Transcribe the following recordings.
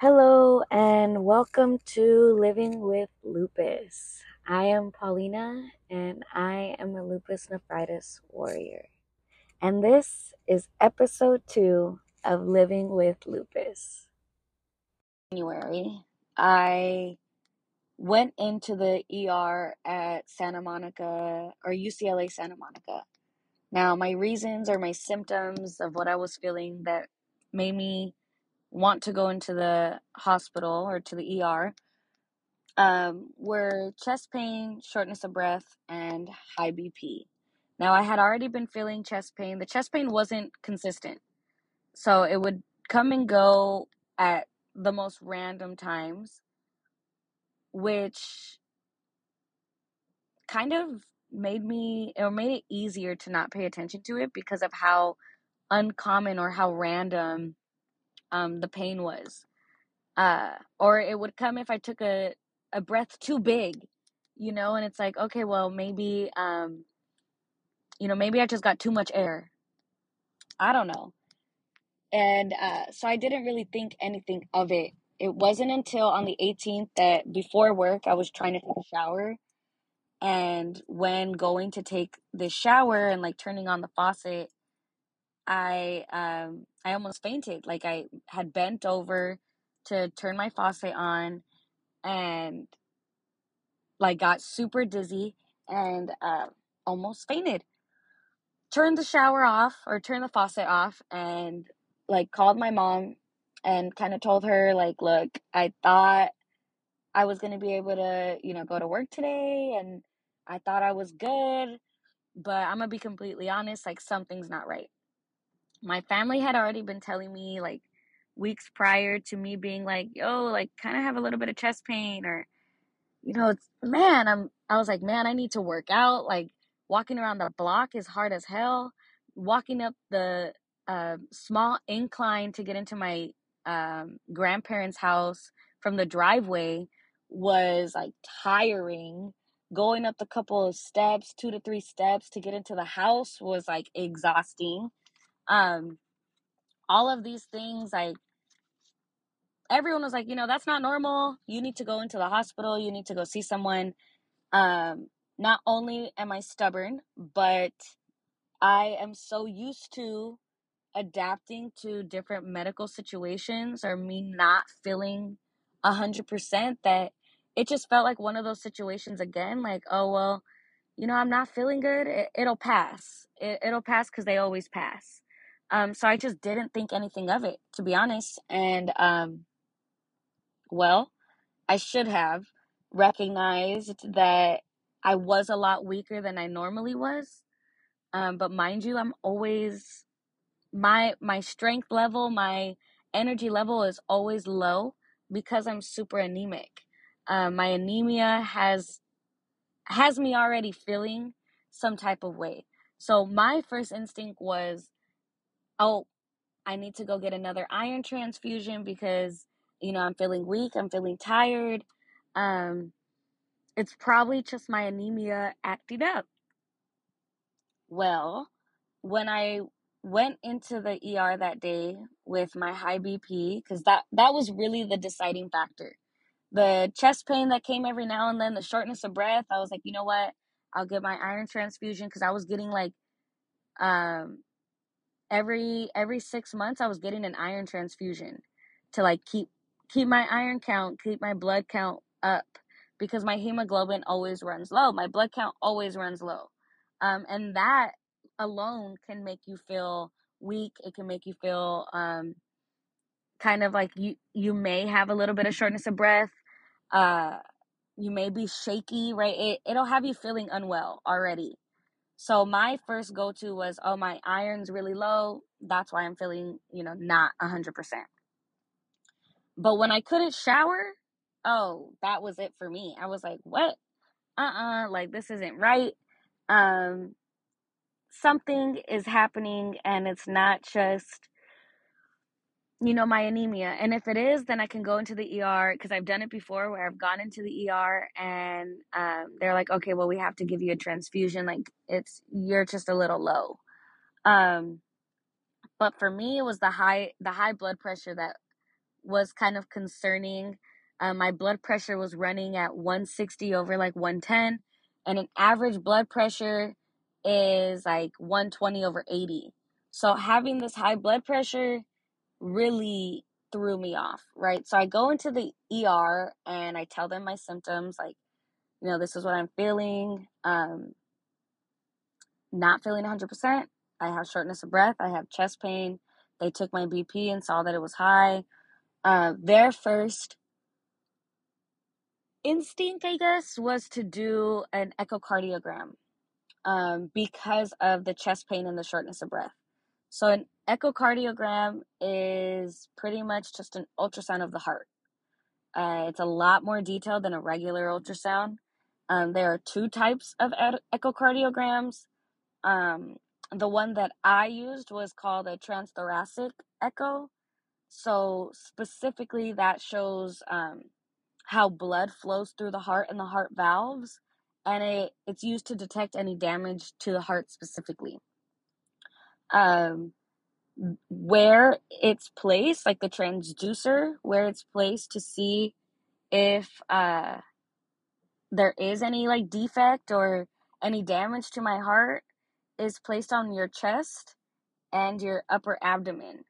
Hello and welcome to Living with Lupus. I am Paulina and I am a lupus nephritis warrior. And this is episode two of Living with Lupus. January, I went into the ER at Santa Monica or UCLA Santa Monica. Now, my reasons or my symptoms of what I was feeling that made me want to go into the hospital or to the ER um, were chest pain, shortness of breath, and high BP. Now, I had already been feeling chest pain. The chest pain wasn't consistent, so it would come and go at the most random times, which kind of made me or made it easier to not pay attention to it because of how uncommon or how random um, the pain was. Uh, or it would come if I took a, a breath too big, you know, and it's like, okay, well, maybe, um, you know, maybe I just got too much air. I don't know. And uh, so I didn't really think anything of it. It wasn't until on the 18th that before work, I was trying to take a shower. And when going to take the shower and like turning on the faucet, I um I almost fainted. Like I had bent over to turn my faucet on and like got super dizzy and uh, almost fainted. Turned the shower off or turned the faucet off and like called my mom and kind of told her like, look, I thought I was to be able to, you know, go to work today and I thought I was good, but I'm to be completely honest, like something's not right. My family had already been telling me like weeks prior to me being like, yo, like kind of have a little bit of chest pain or you know, it's man, I'm I was like, man, I need to work out. Like walking around the block is hard as hell. Walking up the uh, small incline to get into my um, grandparents' house from the driveway was like tiring. Going up the couple of steps, two to three steps to get into the house was like exhausting. Um, all of these things, like everyone was like, you know, that's not normal. You need to go into the hospital. You need to go see someone. Um, not only am I stubborn, but I am so used to adapting to different medical situations or me not feeling a hundred percent that it just felt like one of those situations again. Like, oh well, you know, I'm not feeling good. It, it'll pass. It, it'll pass because they always pass. Um, so I just didn't think anything of it, to be honest. And um, well, I should have recognized that I was a lot weaker than I normally was. Um, but mind you, I'm always my my strength level, my energy level is always low because I'm super anemic. Um, my anemia has has me already feeling some type of way. So my first instinct was, oh, I need to go get another iron transfusion because you know I'm feeling weak, I'm feeling tired. Um, it's probably just my anemia acting up. Well, when I went into the ER that day with my high BP, because that that was really the deciding factor. The chest pain that came every now and then, the shortness of breath. I was like, you know what? I'll get my iron transfusion because I was getting like, um, every every six months I was getting an iron transfusion to like keep keep my iron count, keep my blood count up because my hemoglobin always runs low. My blood count always runs low. Um, and that alone can make you feel weak. It can make you feel um, kind of like you you may have a little bit of shortness of breath. Uh, you may be shaky, right? It it'll have you feeling unwell already. So my first go to was, oh, my iron's really low. That's why I'm feeling, you know, not a hundred percent. But when I couldn't shower, oh, that was it for me. I was like, what? Uh-uh, like this isn't right. Um something is happening and it's not just you know my anemia and if it is then i can go into the er because i've done it before where i've gone into the er and um, they're like okay well we have to give you a transfusion like it's you're just a little low um, but for me it was the high the high blood pressure that was kind of concerning. Uh, my blood pressure was running at 160 over like 110, and an average blood pressure is like 120 over 80. So having this high blood pressure really threw me off, right? So I go into the ER and I tell them my symptoms, like, you know, this is what I'm feeling. Um, not feeling 100%. I have shortness of breath. I have chest pain. They took my BP and saw that it was high. Uh, their first instinct, I guess, was to do an echocardiogram um, because of the chest pain and the shortness of breath. So, an echocardiogram is pretty much just an ultrasound of the heart. Uh, it's a lot more detailed than a regular ultrasound. Um, there are two types of ed- echocardiograms. Um, the one that I used was called a transthoracic echo. So, specifically, that shows um, how blood flows through the heart and the heart valves, and it, it's used to detect any damage to the heart specifically. Um, where it's placed, like the transducer, where it's placed to see if uh, there is any like defect or any damage to my heart, is placed on your chest and your upper abdomen.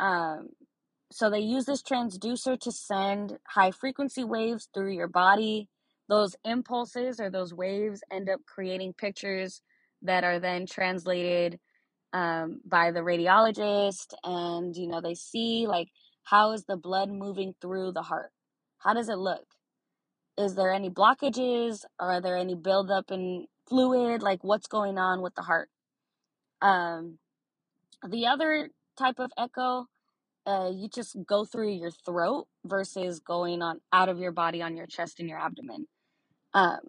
Um, so they use this transducer to send high frequency waves through your body. Those impulses or those waves end up creating pictures that are then translated um, by the radiologist, and you know they see like how is the blood moving through the heart? How does it look? Is there any blockages? Are there any buildup in fluid? Like what's going on with the heart? Um, the other type of echo uh, you just go through your throat versus going on out of your body on your chest and your abdomen. Um,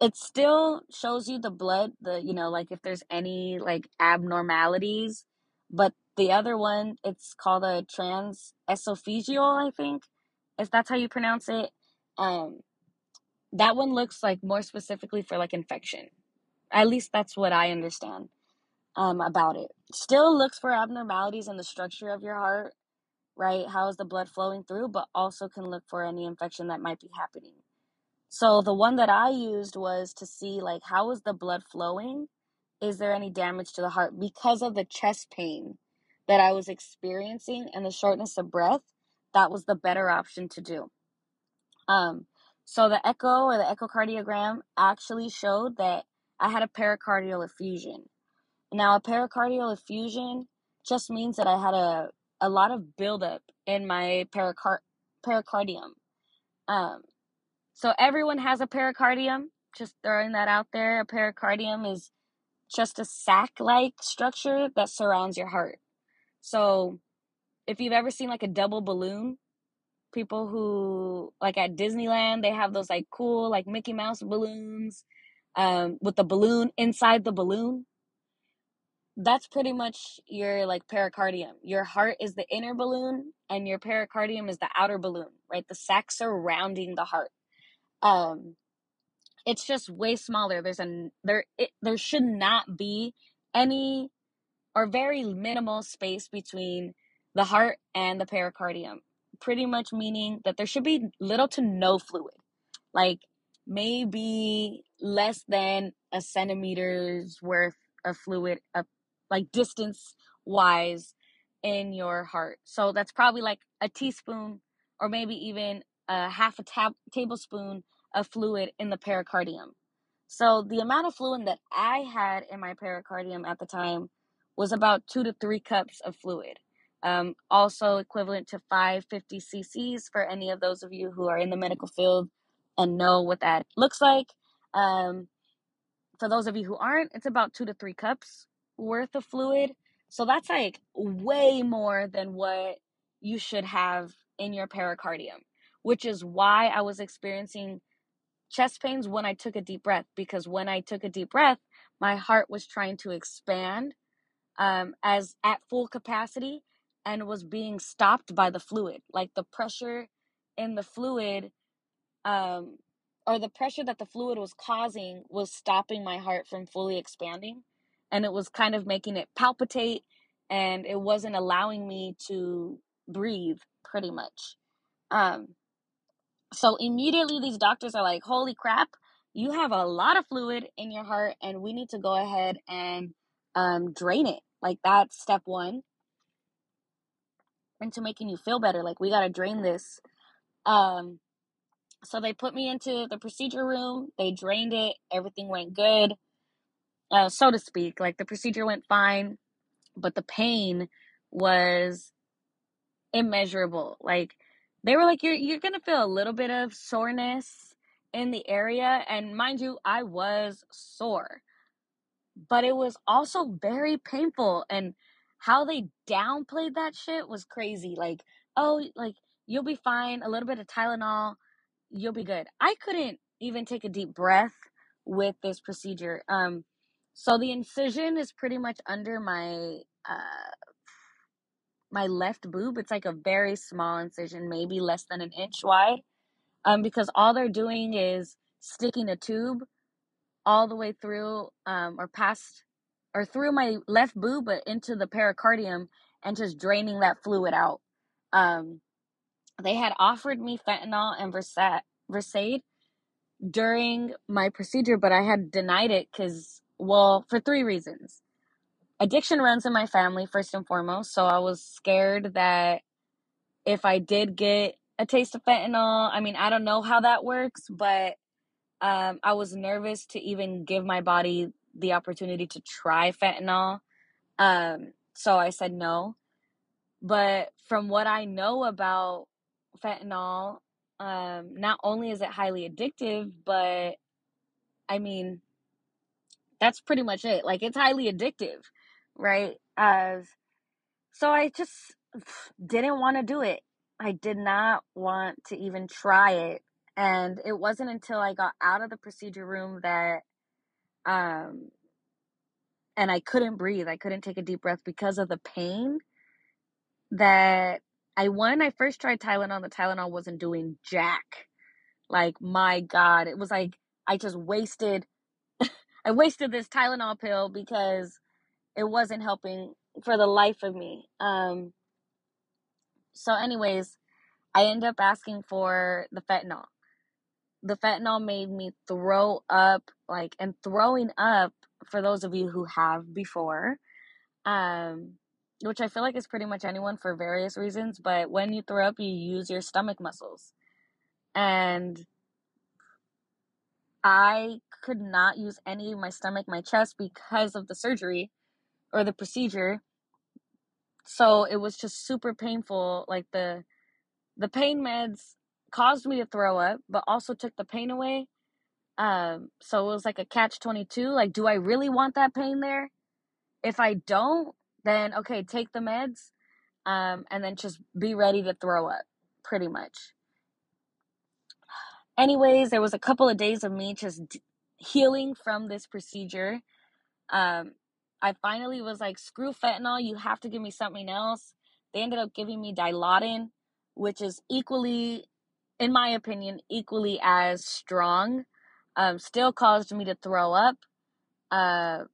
it still shows you the blood, the you know, like if there's any like abnormalities, but the other one, it's called a trans esophageal, I think, if that's how you pronounce it. Um, that one looks like more specifically for like infection. At least that's what I understand um, about it. Still looks for abnormalities in the structure of your heart, right? How is the blood flowing through, but also can look for any infection that might be happening. So the one that I used was to see like how is the blood flowing? Is there any damage to the heart because of the chest pain that I was experiencing and the shortness of breath? That was the better option to do. Um, so the echo or the echocardiogram actually showed that I had a pericardial effusion. Now, a pericardial effusion just means that I had a, a lot of buildup in my pericard- pericardium. Um, so everyone has a pericardium. Just throwing that out there. A pericardium is just a sac like structure that surrounds your heart. So if you've ever seen like a double balloon, people who like at Disneyland, they have those like cool like Mickey Mouse balloons um, with the balloon inside the balloon. That's pretty much your like pericardium. Your heart is the inner balloon and your pericardium is the outer balloon, right? The sac surrounding the heart. Um, it's just way smaller. There's a there it, there should not be any or very minimal space between the heart and the pericardium. Pretty much meaning that there should be little to no fluid. Like maybe less than a centimeter's worth of fluid of like distance wise in your heart. So that's probably like a teaspoon or maybe even a half a tab- tablespoon of fluid in the pericardium. So the amount of fluid that I had in my pericardium at the time was about two to three cups of fluid. Um, also equivalent to 550 cc's for any of those of you who are in the medical field and know what that looks like. Um, for those of you who aren't, it's about two to three cups worth of fluid. So that's like way more than what you should have in your pericardium, which is why I was experiencing chest pains when I took a deep breath. Because when I took a deep breath, my heart was trying to expand um, as at full capacity and was being stopped by the fluid. Like the pressure in the fluid um, or the pressure that the fluid was causing was stopping my heart from fully expanding and it was kind of making it palpitate and it wasn't allowing me to breathe pretty much. Um, so immediately these doctors are like, holy crap, you have a lot of fluid in your heart and we need to go ahead and um, drain it. Like that's step one into making you feel better. Like we got to drain this. Um, so they put me into the procedure room. They drained it. Everything went good, uh, so to speak. Like the procedure went fine, but the pain was immeasurable. Like they were like, you're you're gonna feel a little bit of soreness in the area, and mind you, I was sore, but it was also very painful. And how they downplayed that shit was crazy. Like, oh, like you'll be fine. A little bit of Tylenol, you'll be good. I couldn't even take a deep breath with this procedure. Um, so the incision is pretty much under my uh my left boob. It's like a very small incision, maybe less than an inch wide. Um, because all they're doing is sticking a tube all the way through, um, or past, or through my left boob, but into the pericardium, and just draining that fluid out. Um, they had offered me fentanyl and Versed, during my procedure, but I had denied it because, well, for three reasons addiction runs in my family first and foremost so i was scared that if i did get a taste of fentanyl i mean i don't know how that works but um, i was nervous to even give my body the opportunity to try fentanyl um, so i said no. But from what i know about fentanyl um, not only is it highly addictive but i mean that's pretty much it. Like it's highly addictive right as so i just didn't want to do it. I did not want to even try it and it wasn't until i got out of the procedure room that um and i couldn't breathe i couldn't take a deep breath because of the pain that i when i first tried tylenol the tylenol wasn't doing jack. Like my god it was like i just wasted i wasted this tylenol pill because it wasn't helping for the life of me. Um, so, anyways, I end up asking for the fentanyl. The fentanyl made me throw up, like, and throwing up, for those of you who have before, um, which I feel like is pretty much anyone for various reasons, but when you throw up, you use your stomach muscles. And I could not use any of my stomach, my chest because of the surgery or the procedure. So it was just super painful like the the pain meds caused me to throw up but also took the pain away. Um so it was like a catch 22 like do i really want that pain there? If i don't then okay take the meds um and then just be ready to throw up pretty much. Anyways there was a couple of days of me just d- healing from this procedure. Um I finally was like, screw fentanyl, you have to give me something else. They ended up giving me Dilaudid, which is equally, in my opinion, equally as strong. Um, still caused me to throw up. Uh,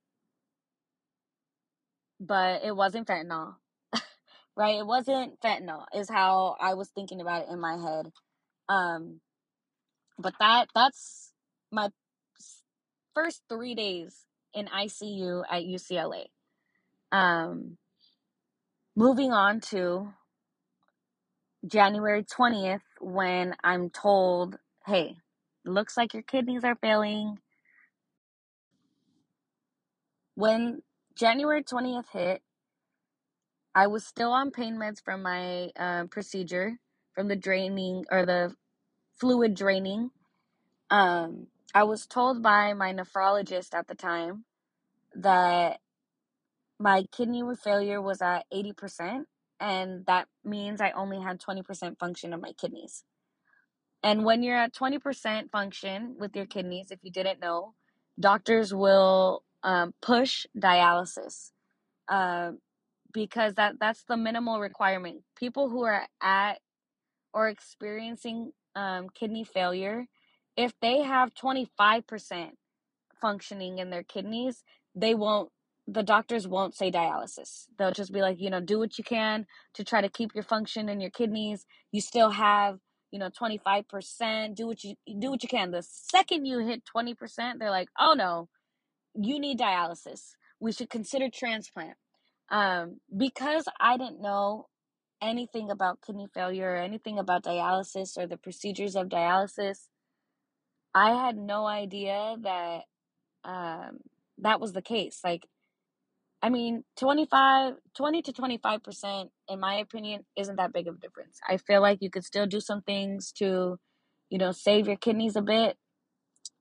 but it wasn't fentanyl. right? It wasn't fentanyl, is how I was thinking about it in my head. Um, but that that's my first three days in ICU at UCLA. Um, moving on to January 20th, when I'm told, hey, looks like your kidneys are failing. When January 20th hit, I was still on pain meds from my uh, procedure, from the draining or the fluid draining. Um, I was told by my nephrologist at the time that my kidney failure was at 80%, and that means I only had 20% function of my kidneys. And when you're at 20% function with your kidneys, if you didn't know, doctors will um, push dialysis uh, because that, that's the minimal requirement. People who are at or experiencing um, kidney failure, if they have 25% functioning in their kidneys, they won't the doctors won't say dialysis. They'll just be like, you know, do what you can to try to keep your function in your kidneys. You still have, you know, 25%. Do what you do what you can. The second you hit 20%, they're like, "Oh no, you need dialysis. We should consider transplant." Um because I didn't know anything about kidney failure or anything about dialysis or the procedures of dialysis, I had no idea that um that was the case. Like I mean, 25, 20 to 25%, in my opinion, isn't that big of a difference. I feel like you could still do some things to, you know, save your kidneys a bit.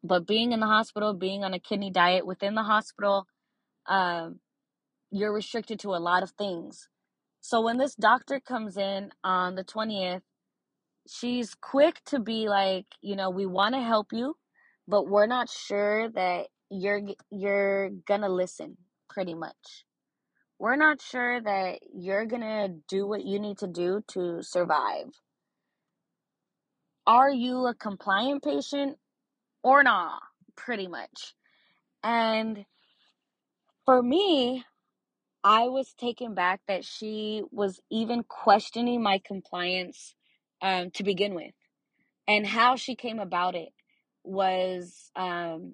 But being in the hospital, being on a kidney diet within the hospital, um, you're restricted to a lot of things. So when this doctor comes in on the 20th, she's quick to be like, you know, we want to help you, but we're not sure that you're you're gonna listen pretty much we're not sure that you're gonna do what you need to do to survive. Are you a compliant patient or not? Pretty much. And for me, I was taken back that she was even questioning my compliance um, to begin with. And how she came about it was um,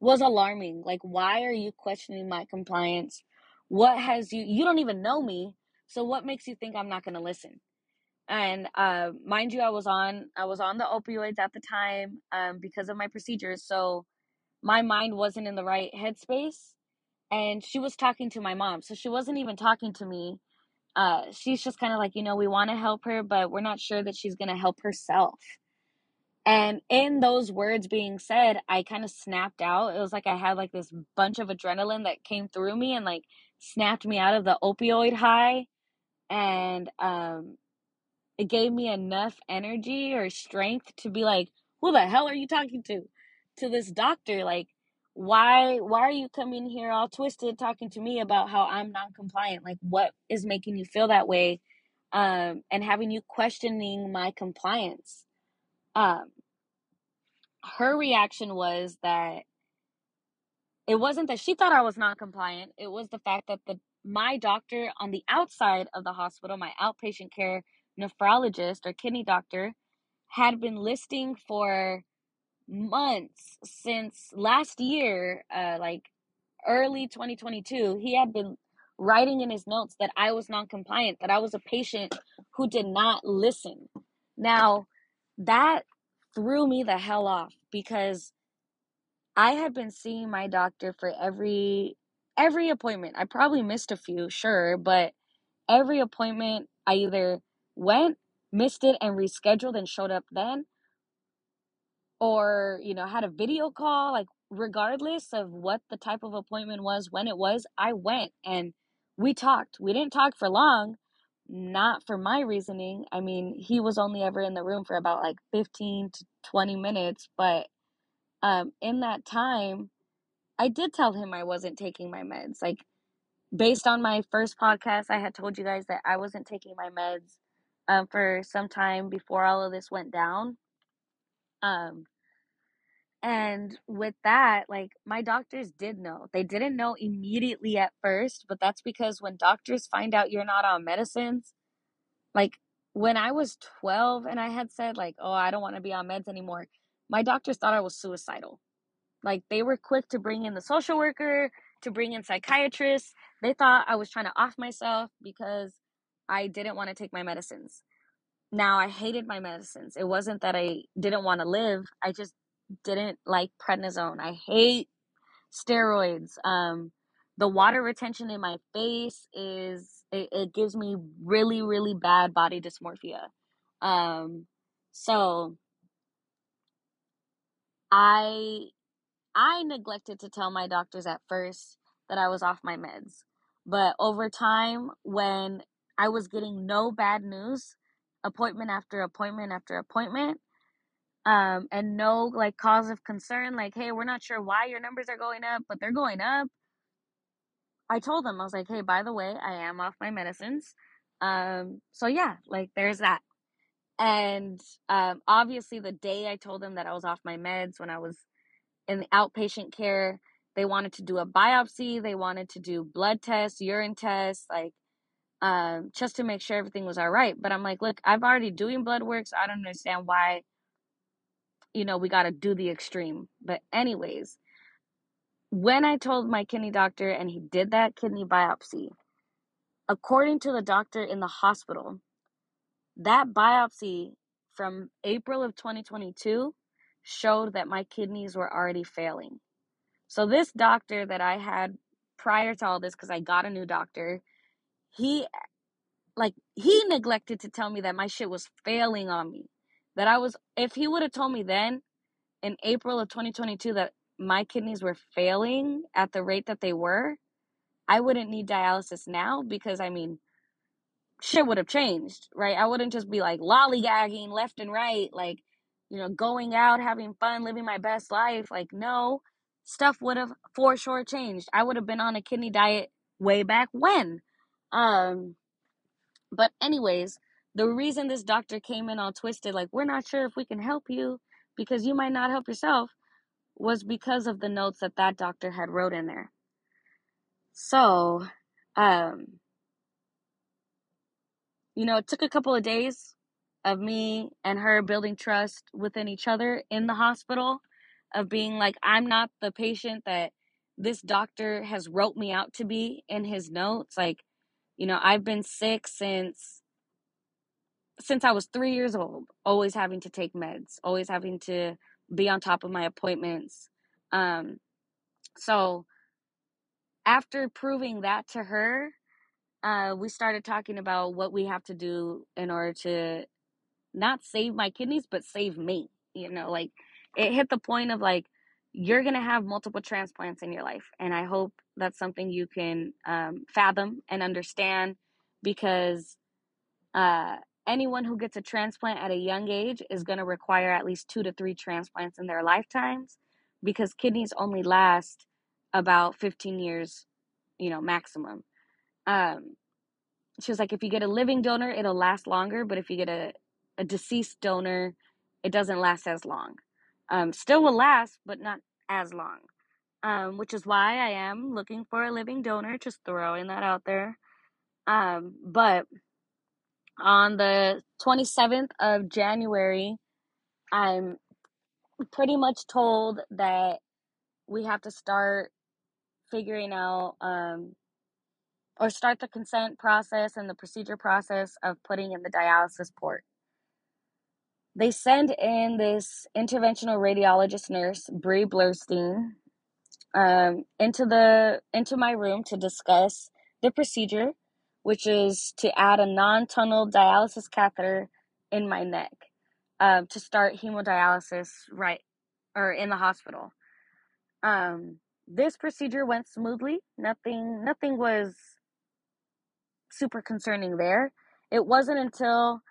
was alarming. Like, why are you questioning my compliance? What has you, you don't even know me. So what makes you think I'm not going to listen? And uh, mind you, I was on, I was on the opioids at the time um, because of my procedures. So my mind wasn't in the right headspace. And she was talking to my mom. So she wasn't even talking to me. Uh, she's just kind of like, you know, we want to help her, but we're not sure that she's going to help herself. And in those words being said, I kind of snapped out. It was like I had like this bunch of adrenaline that came through me and like snapped me out of the opioid high. And um, it gave me enough energy or strength to be like, who the hell are you talking to? To this doctor. Like, why why are you coming here all twisted talking to me about how I'm non-compliant? Like what is making you feel that way? Um, and having you questioning my compliance. Um, her reaction was that it wasn't that she thought I was non-compliant It was the fact that the my doctor on the outside of the hospital, my outpatient care nephrologist or kidney doctor, had been listing for months since last year, uh, like early 2022. He had been writing in his notes that I was non compliant, that I was a patient who did not listen. Now, that threw me the hell off because I had been seeing my doctor for every every appointment. I probably missed a few, sure, but every appointment I either went, missed it and rescheduled and showed up then or, you know, had a video call like regardless of what the type of appointment was, when it was, I went and we talked. We didn't talk for long, not for my reasoning. I mean, he was only ever in the room for about like 15 to 20 minutes, but um in that time, I did tell him I wasn't taking my meds. Like based on my first podcast, I had told you guys that I wasn't taking my meds um for some time before all of this went down. Um and with that, like my doctors did know. They didn't know immediately at first, but that's because when doctors find out you're not on medicines, like when I was 12 and I had said like, "Oh, I don't want to be on meds anymore." My doctors thought I was suicidal. Like they were quick to bring in the social worker, to bring in psychiatrists. They thought I was trying to off myself because I didn't want to take my medicines. Now, I hated my medicines. It wasn't that I didn't want to live. I just didn't like prednisone. I hate steroids. Um, the water retention in my face is it, it gives me really really bad body dysmorphia. Um, so I I neglected to tell my doctors at first that I was off my meds. But over time when I was getting no bad news, appointment after appointment after appointment, um, and no like cause of concern, like, hey, we're not sure why your numbers are going up, but they're going up. I told them, I was like, hey, by the way, I am off my medicines. Um, so yeah, like there's that. And um, obviously, the day I told them that I was off my meds when I was in the outpatient care. They wanted to do a biopsy, they wanted to do blood tests, urine tests, like um, just to make sure everything was all right. But I'm like, look, I've already doing blood work, so I don't understand why, you know, we got to do the extreme. But anyways, when I told my kidney doctor and he did that kidney biopsy, according to the doctor in the hospital, that biopsy from April of 2022 showed that my kidneys were already failing. So this doctor that I had prior to all this cuz I got a new doctor, he like he neglected to tell me that my shit was failing on me. That I was if he would have told me then in April of 2022 that my kidneys were failing at the rate that they were, I wouldn't need dialysis now because I mean shit would have changed, right? I wouldn't just be like lollygagging left and right, like, you know, going out, having fun, living my best life. Like, no, stuff would have for sure changed. I would have been on a kidney diet way back when. Um, but anyways, the reason this doctor came in all twisted, like, we're not sure if we can help you because you might not help yourself, was because of the notes that that doctor had wrote in there. So, um, you know, it took a couple of days of me and her building trust within each other in the hospital of being like I'm not the patient that this doctor has wrote me out to be in his notes like you know I've been sick since since I was 3 years old always having to take meds always having to be on top of my appointments um so after proving that to her uh, we started talking about what we have to do in order to not save my kidneys, but save me. You know, like it hit the point of like, you're going to have multiple transplants in your life. And I hope that's something you can um, fathom and understand because uh, anyone who gets a transplant at a young age is going to require at least two to three transplants in their lifetimes because kidneys only last about 15 years, you know, maximum. Um, she was like, if you get a living donor, it'll last longer, but if you get a, a deceased donor, it doesn't last as long. Um, still will last, but not as long. Um, which is why I am looking for a living donor, just throwing that out there. Um, but on the 27th of January, I'm pretty much told that we have to start figuring out um, or start the consent process and the procedure process of putting in the dialysis port. They send in this interventional radiologist nurse, Bree Blurstein, um, into the into my room to discuss the procedure, which is to add a non-tunnel dialysis catheter in my neck um, to start hemodialysis right or in the hospital. Um, this procedure went smoothly. Nothing nothing was super concerning there. It wasn't until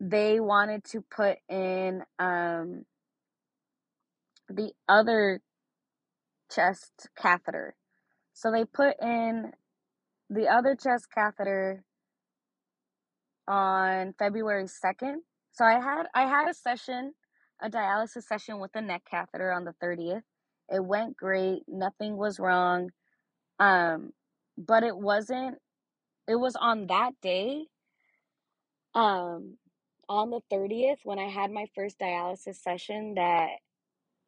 they wanted to put in um, the other chest catheter. So they put in the other chest catheter on February 2nd. So I had I had a session, a dialysis session with a neck catheter on the 30th. It went great. Nothing was wrong. Um but it wasn't it was on that day um on the 30th when I had my first dialysis session that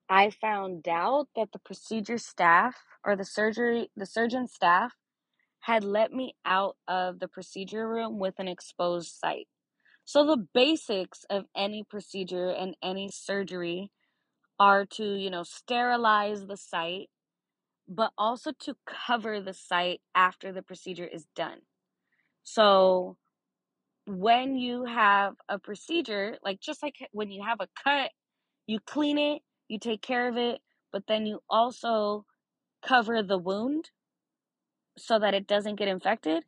I found out that the procedure staff or the surgery the surgeon staff had let me out of the procedure room with an exposed site. So the basics of any procedure and any surgery are to, you know, sterilize the site but also to cover the site after the procedure is done. So when you have a procedure, like just like when you have a cut, you clean it, you take care of it, but then you also cover the wound so that it doesn't get infected.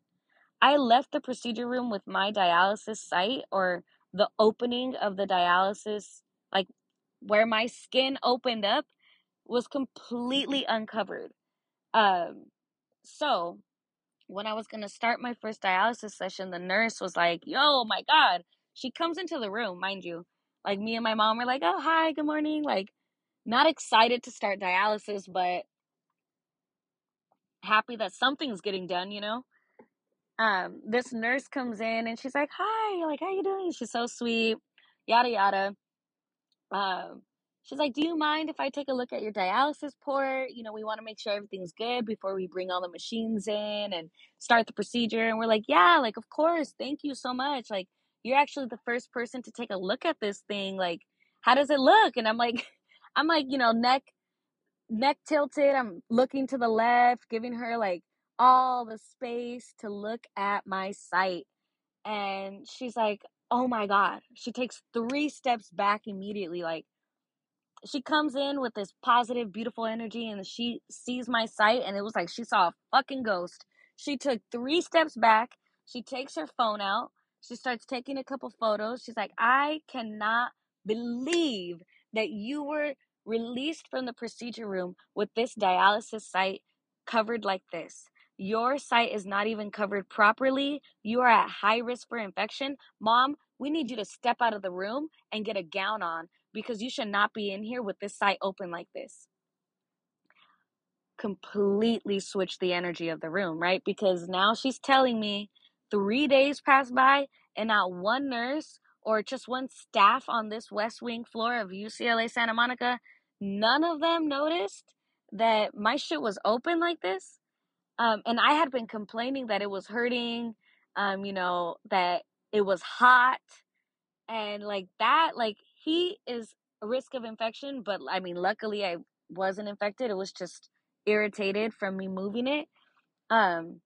I left the procedure room with my dialysis site or the opening of the dialysis, like where my skin opened up, was completely uncovered. Um, so when I was gonna start my first dialysis session, the nurse was like, "Yo, my God!" She comes into the room, mind you. Like me and my mom were like, "Oh, hi, good morning." Like Not excited to start dialysis, but happy that something's getting done, you know? Um, this nurse comes in and she's like, Hi, like, how you doing? She's so sweet, yada yada. Um, she's like, Do you mind if I take a look at your dialysis port? You know, we want to make sure everything's good before we bring all the machines in and start the procedure. And we're like, Yeah, like, of course. Thank you so much. Like, you're actually the first person to take a look at this thing. Like, how does it look? And I'm like, I'm like, you know, neck neck tilted. I'm looking to the left, giving her like all the space to look at my site. And she's like, oh my God. She takes three steps back immediately, like, she comes in with this positive, beautiful energy, and she sees my site, and it was like she saw a fucking ghost. She took three steps back. She takes her phone out. She starts taking a couple photos. She's like, I cannot believe that you were released from the procedure room with this dialysis site covered like this. Your site is not even covered properly. You are at high risk for infection. Mom, we need you to step out of the room and get a gown on because you should not be in here with this site open like this. Completely switch the energy of the room, right? Because now she's telling me three days pass by and not one nurse or just one staff on this West Wing floor of UCLA Santa Monica, none of them noticed that my shit was open like this. Um, and I had been complaining that it was hurting, um, you know, that it was hot and like that like he is a risk of infection but i mean luckily i wasn't infected. It was just irritated from me moving it. Um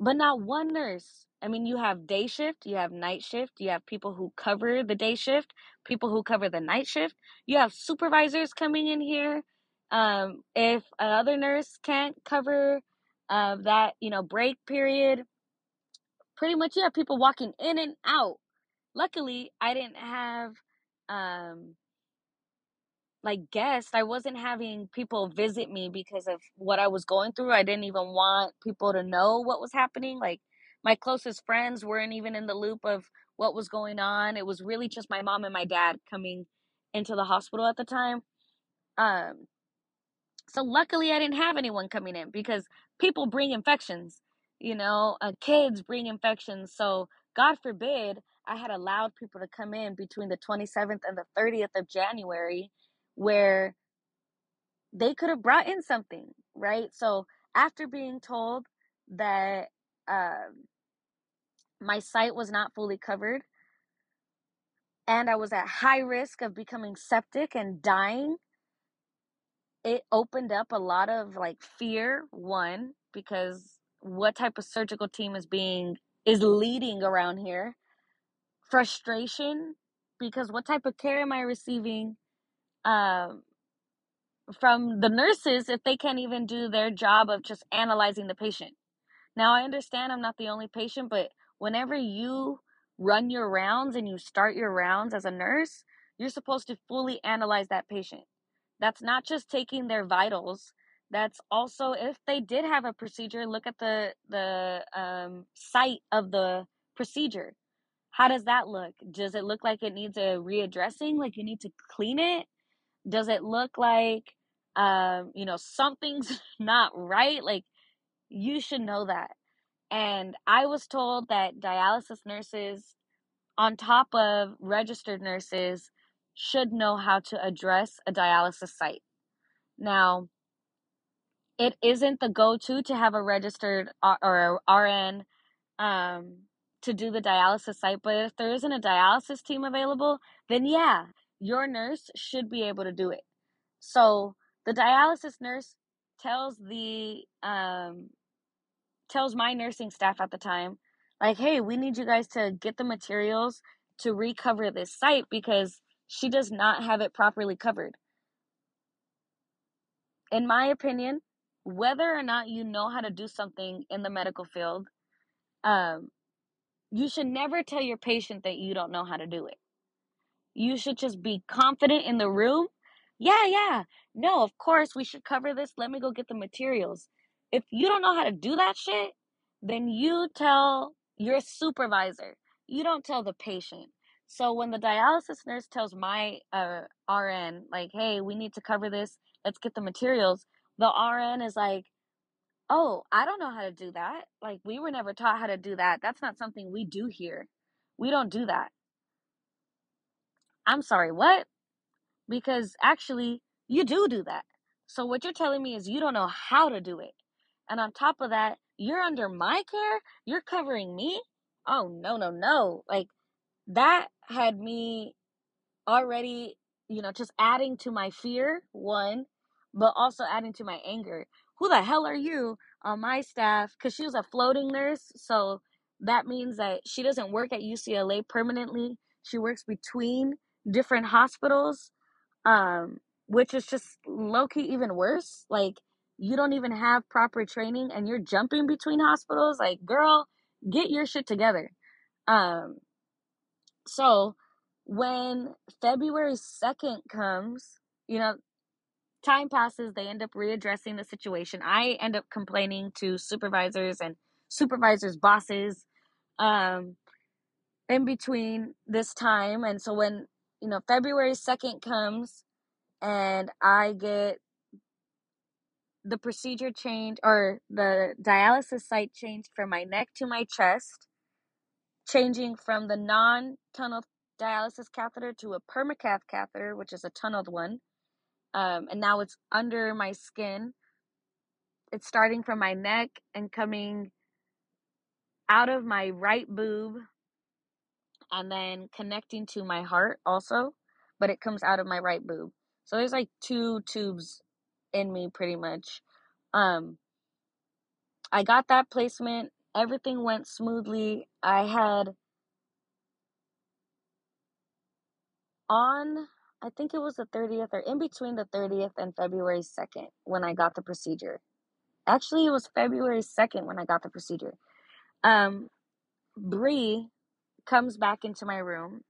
but not one nurse i mean you have day shift you have night shift you have people who cover the day shift people who cover the night shift. You have supervisors coming in here um if another nurse can't cover uh, that you know break period pretty much you have people walking in and out. Luckily I didn't have um like guests. I wasn't having people visit me because of what I was going through. I didn't even want people to know what was happening. Like my closest friends weren't even in the loop of what was going on. It was really just my mom and my dad coming into the hospital at the time. Um so luckily I didn't have anyone coming in because people bring infections. You know, uh, kids bring infections. So God forbid I had allowed people to come in between the 27th and the 30th of January where they could have brought in something, right? So after being told that um, my site was not fully covered and I was at high risk of becoming septic and dying, it opened up a lot of like fear, one, because what type of surgical team is being is leading around here frustration because what type of care am I receiving um, from the nurses if they can't even do their job of just analyzing the patient? Now, I understand I'm not the only patient, but whenever you run your rounds and you start your rounds as a nurse, you're supposed to fully analyze that patient. That's not just taking their vitals. That's also if they did have a procedure, look at the the um, site of the procedure how does that look? Does it look like it needs a readdressing? Like you need to clean it? Does it look like um, you know, something's not right? Like you should know that. And I was told that dialysis nurses on top of registered nurses should know how to address a dialysis site. Now, it isn't the go-to to have a registered or RN um, to do the dialysis site. But if there isn't a dialysis team available, then yeah, your nurse should be able to do it. So the dialysis nurse tells the um, tells my nursing staff at the time, like, hey, we need you guys to get the materials to recover this site because she does not have it properly covered. In my opinion, whether or not you know how to do something in the medical field, um, you should never tell your patient that you don't know how to do it. You should just be confident in the room. Yeah, yeah. No, of course, we should cover this. Let me go get the materials. If you don't know how to do that shit, then you tell your supervisor. You don't tell the patient. So when the dialysis nurse tells my uh, RN, like, hey, we need to cover this, let's get the materials, the RN is like, oh, I don't know how to do that. Like, we were never taught how to do that. That's not something we do here. We don't do that. I'm sorry, what? Because actually, you do do that. So what you're telling me is you don't know how to do it. And on top of that, you're under my care? You're covering me? Oh, no, no, no. Like, that had me already, you know, just adding to my fear, one, but also adding to my anger. Who the hell are you on my staff? Because she was a floating nurse. So that means that she doesn't work at UCLA permanently. She works between different hospitals, um, which is just low key even worse. Like, you don't even have proper training and you're jumping between hospitals. Like, girl, get your shit together. Um, so when February 2nd comes, you know, time passes, they end up readdressing the situation. I end up complaining to supervisors and supervisors' bosses um, in between this time. And so when, you know, February 2nd comes and I get the procedure change or the dialysis site changed from my neck to my chest, changing from the non tunnel dialysis catheter to a permacath catheter, which is a tunneled one. Um, and now it's under my skin. It's starting from my neck and coming out of my right boob and then connecting to my heart also, but it comes out of my right boob. So there's like two tubes in me pretty much. Um, I got that placement. Everything went smoothly. I had on I think it was the 30th or in between the 30th and February 2nd when I got the procedure. Actually, it was February 2nd when I got the procedure. Um, Bree comes back into my room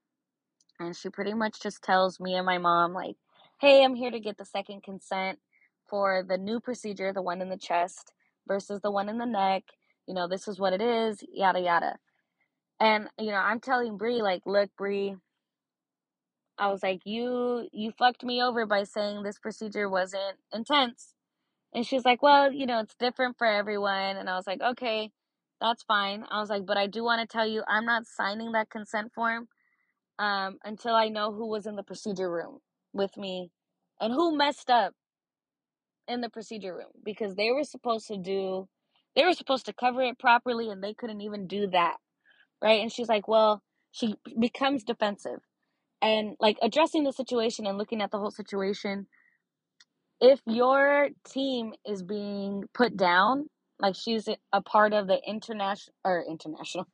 and she pretty much just tells me and my mom, like, hey, I'm here to get the second consent for the new procedure, the one in the chest versus the one in the neck. You know, this is what it is, yada, yada. And, you know, I'm telling Bree, like, look, Bree, I was like, you you fucked me over by saying this procedure wasn't intense. And she's like, well, you know, it's different for everyone. And I was like, okay, that's fine. I was like, but I do want to tell you, I'm not signing that consent form um, until I know who was in the procedure room with me and who messed up in the procedure room because they were supposed to do, they were supposed to cover it properly and they couldn't even do that. Right. And she's like, well, she becomes defensive and like addressing the situation and looking at the whole situation if your team is being put down like she's a part of the international or international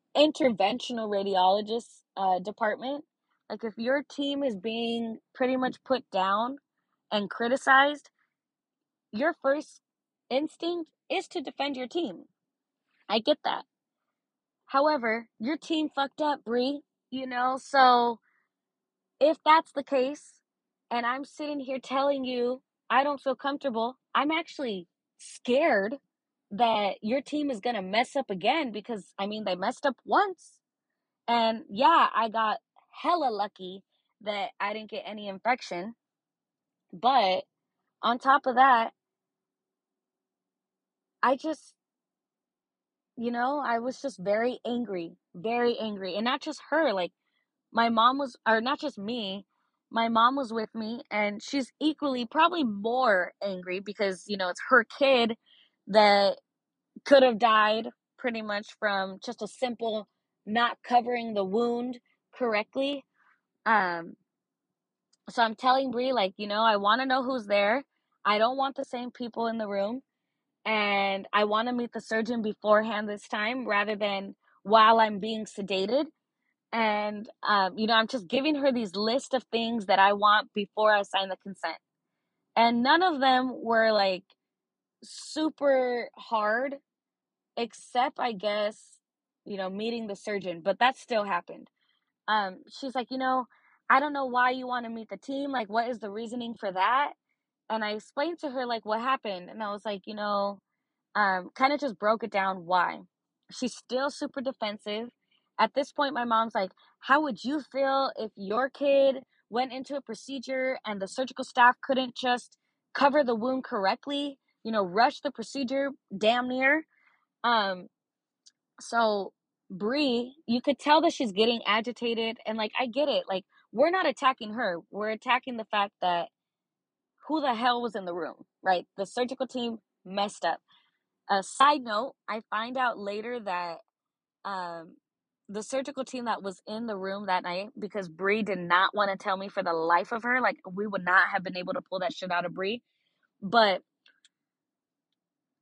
interventional radiologist uh, department like if your team is being pretty much put down and criticized your first instinct is to defend your team. I get that. However your team fucked up Bree you know so if that's the case, and I'm sitting here telling you I don't feel comfortable, I'm actually scared that your team is going to mess up again because I mean, they messed up once. And yeah, I got hella lucky that I didn't get any infection. But on top of that, I just, you know, I was just very angry, very angry. And not just her, like my mom was or not just me my mom was with me and she's equally probably more angry because you know it's her kid that could have died pretty much from just a simple not covering the wound correctly. Um so i'm telling Bree like you know i want to know who's there. I don't want the same people in the room and i want to meet the surgeon beforehand this time rather than while i'm being sedated and um, you know i'm just giving her these list of things that i want before i sign the consent. And none of them were like super hard except i guess you know meeting the surgeon but that still happened. Um she's like you know i don't know why you want to meet the team like what is the reasoning for that? And i explained to her like what happened and i was like you know um kind of just broke it down why. She's still super defensive At this point, my mom's like, How would you feel if your kid went into a procedure and the surgical staff couldn't just cover the wound correctly? You know, rush the procedure damn near. Um, so Bree, you could tell that she's getting agitated, and like I get it. Like we're not attacking her; we're attacking the fact that who the hell was in the room, right? The surgical team messed up. A side note: I find out later that um, the surgical team that was in the room that night, because Bree did not want to tell me for the life of her, like we would not have been able to pull that shit out of Bree, but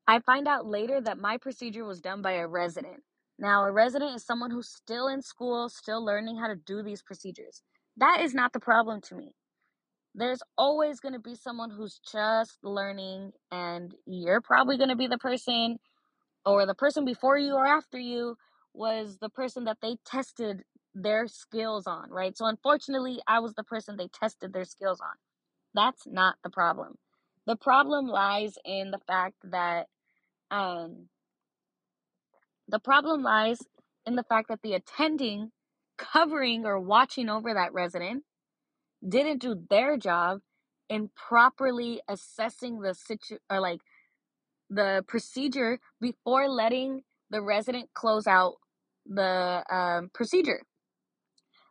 I find out later that my procedure was done by a resident. Now, a resident is someone who's still in school, still learning how to do these procedures. That is not the problem to me. There's always going to be someone who's just learning, and you're probably going to be the person, or the person before you or after you was the person that they tested their skills on, right? So, unfortunately, I was the person they tested their skills on. That's not the problem. The problem lies in the fact that um, the problem lies in the fact that the attending, covering or watching over that resident didn't do their job in properly assessing the situ or like the procedure before letting the resident close out the um, procedure.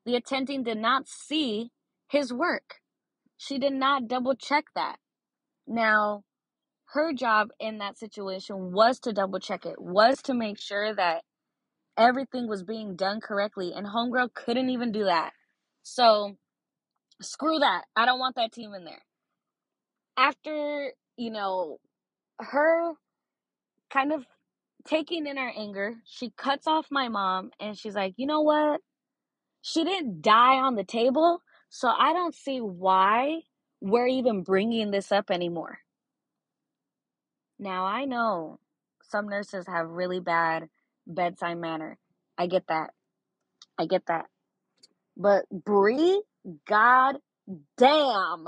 The attending did not see his work. She did not double check that. Now, her job in that situation was to double check it, was to make sure that everything was being done correctly, and Homegirl couldn't even do that. So, screw that. I don't want that team in there. After, you know, her kind of taking in her anger, she cuts off my mom and she's like, you know what? She didn't die on the table, so I don't see why we're even bringing this up anymore. Now, I know some nurses have really bad bedside manner. I get that. I get that. But Bree, god damn,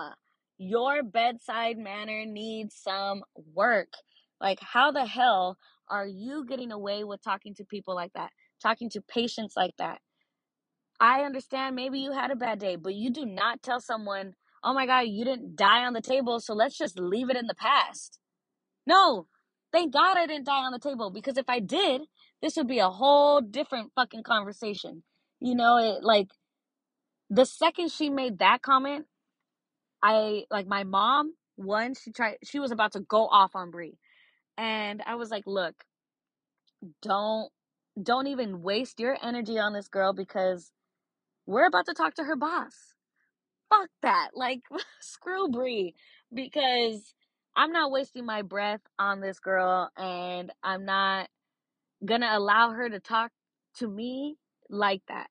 your bedside manner needs some work. Like, how the hell are you getting away with talking to people like that? Talking to patients like that? I understand maybe you had a bad day, but you do not tell someone, oh my God, you didn't die on the table, so let's just leave it in the past. No, thank God I didn't die on the table because if I did, this would be a whole different fucking conversation. You know, it like the second she made that comment, I like my mom, one, she tried she was about to go off on Bree. And I was like, look, don't don't even waste your energy on this girl because we're about to talk to her boss. Fuck that. Like screw Bree because I'm not wasting my breath on this girl and I'm not gonna allow her to talk to me like that.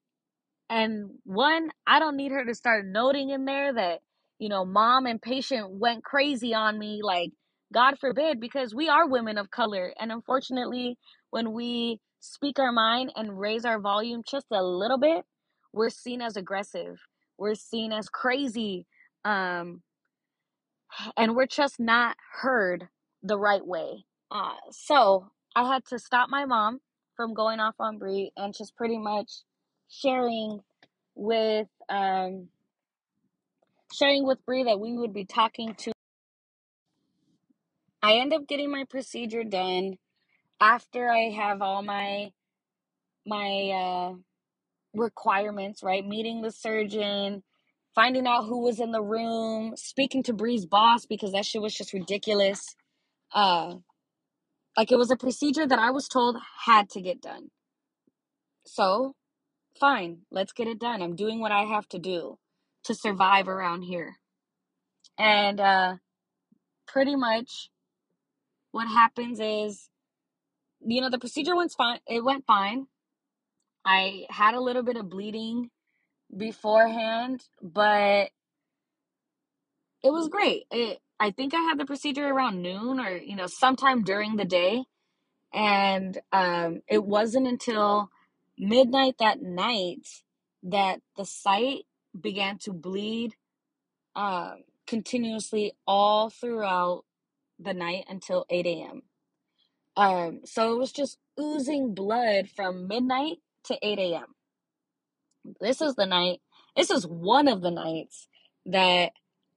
And one, I don't need her to start noting in there that, you know, mom and patient went crazy on me. Like, God forbid, because we are women of color. And unfortunately, when we speak our mind and raise our volume just a little bit, we're seen as aggressive. We're seen as crazy. Um, and we're just not heard the right way. Uh, so I had to stop my mom from going off on Bree and just pretty much sharing with um sharing with Bree that we would be talking to. I end up getting my procedure done after I have all my my uh requirements, right? Meeting the surgeon, finding out who was in the room, speaking to Bree's boss because that shit was just ridiculous. Uh like it was a procedure that I was told had to get done. So, fine, let's get it done. I'm doing what I have to do to survive around here. And uh pretty much what happens is you know the procedure went fine it went fine. I had a little bit of bleeding beforehand but it was great. It, i think i had the procedure around noon or you know sometime during the day. And um, it wasn't until midnight that night that the site began to bleed um, continuously all throughout the night until 8 a.m Um, so it was just oozing blood from midnight to 8 a.m. This is the night, this is one of the nights that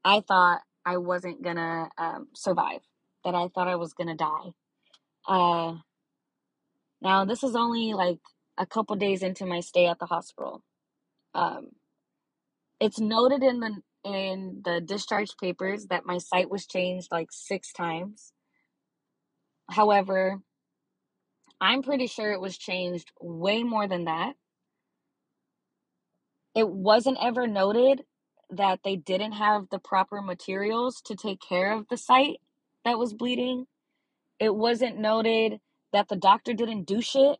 I thought I wasn't gonna um, survive, that I thought I was gonna die. Uh, now, this is only like a couple days into my stay at the hospital. Um, it's noted in the in the discharge papers that my site was changed like six times. However, I'm pretty sure it was changed way more than that. It wasn't ever noted that they didn't have the proper materials to take care of the site that was bleeding. It wasn't noted that the doctor didn't do shit.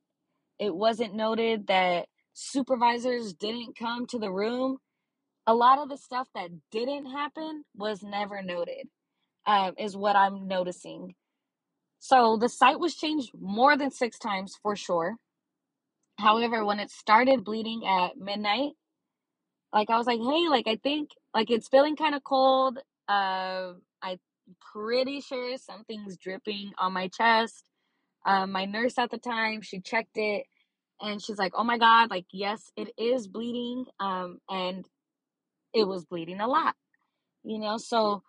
It wasn't noted that supervisors didn't come to the room. A lot of the stuff that didn't happen was never noted, um, is what I'm noticing. So the site was changed more than six times for sure. However, when it started bleeding at midnight, like I was like, hey, like I think like it's feeling kind of cold. Uh, I'm pretty sure something's dripping on my chest. Um, my nurse at the time, she checked it and she's like, oh my God, like, yes, it is bleeding. Um, and it was bleeding a lot, you know? So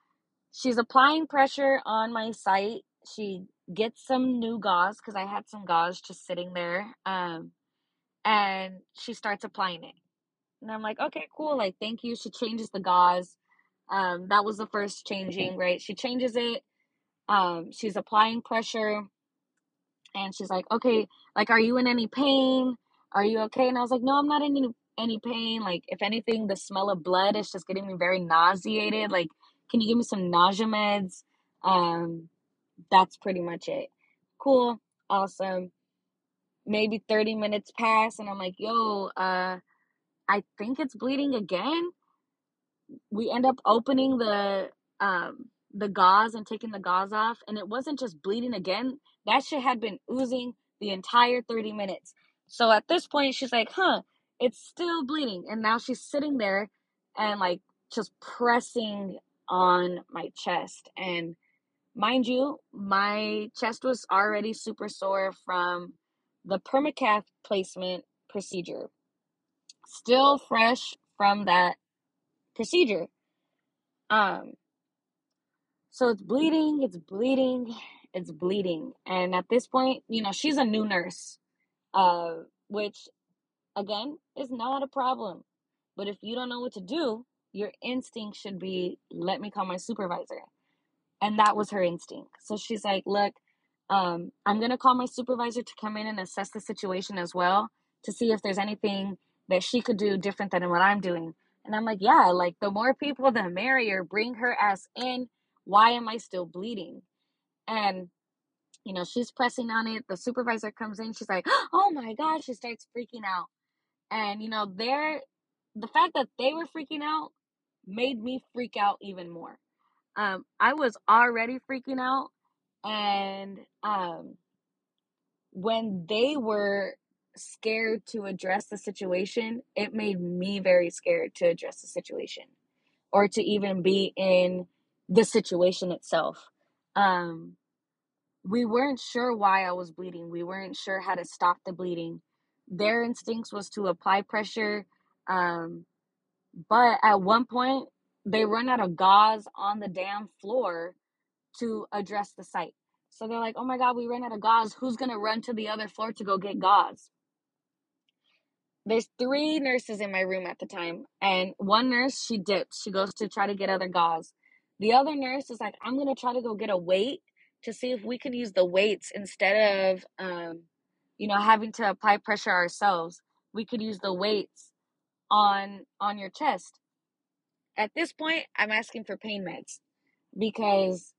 she's applying pressure on my site. She gets some new gauze because I had some gauze just sitting there. Um, and she starts applying it. And I'm like, okay, cool. Like, thank you. She changes the gauze. Um, that was the first changing, right? She changes it. Um, she's applying pressure and she's like, okay, like, are you in any pain? Are you okay? And I was like, no, I'm not in any, any pain. Like, if anything, the smell of blood is just getting me very nauseated. Like, can you give me some nausea meds? Um, that's pretty much it. Cool. Awesome. Maybe 30 minutes pass and I'm like, yo, uh, I think it's bleeding again. We end up opening the um the gauze and taking the gauze off and it wasn't just bleeding again. That shit had been oozing the entire 30 minutes. So at this point she's like, "Huh, it's still bleeding." And now she's sitting there and like just pressing on my chest and mind you, my chest was already super sore from the permacath placement procedure still fresh from that procedure. Um, so it's bleeding, it's bleeding, it's bleeding. And at this point, you know, she's a new nurse, uh, which again is not a problem. But if you don't know what to do, your instinct should be let me call my supervisor. And that was her instinct. So she's like, look, um, I'm going to call my supervisor to come in and assess the situation as well to see if there's anything that she could do different than what I'm doing. And I'm like, yeah, like the more people, the merrier. Bring her ass in. Why am I still bleeding? And, you know, she's pressing on it. The supervisor comes in. She's like, oh my God. She starts freaking out. And, you know, they're, the fact that they were freaking out made me freak out even more. Um, I was already freaking out. And, um, when they were scared to address the situation, it made me very scared to address the situation or to even be in the situation itself. Um, we weren't sure why I was bleeding. We weren't sure how to stop the bleeding. Their instincts was to apply pressure. Um, but at one point, they run out of gauze on the damn floor to address the site. So they're like, oh my God, we ran out of gauze. Who's going to run to the other floor to go get gauze? there's three nurses in my room at the time and one nurse she dips she goes to try to get other gauze the other nurse is like i'm gonna try to go get a weight to see if we can use the weights instead of um, you know having to apply pressure ourselves we could use the weights on on your chest at this point i'm asking for pain meds because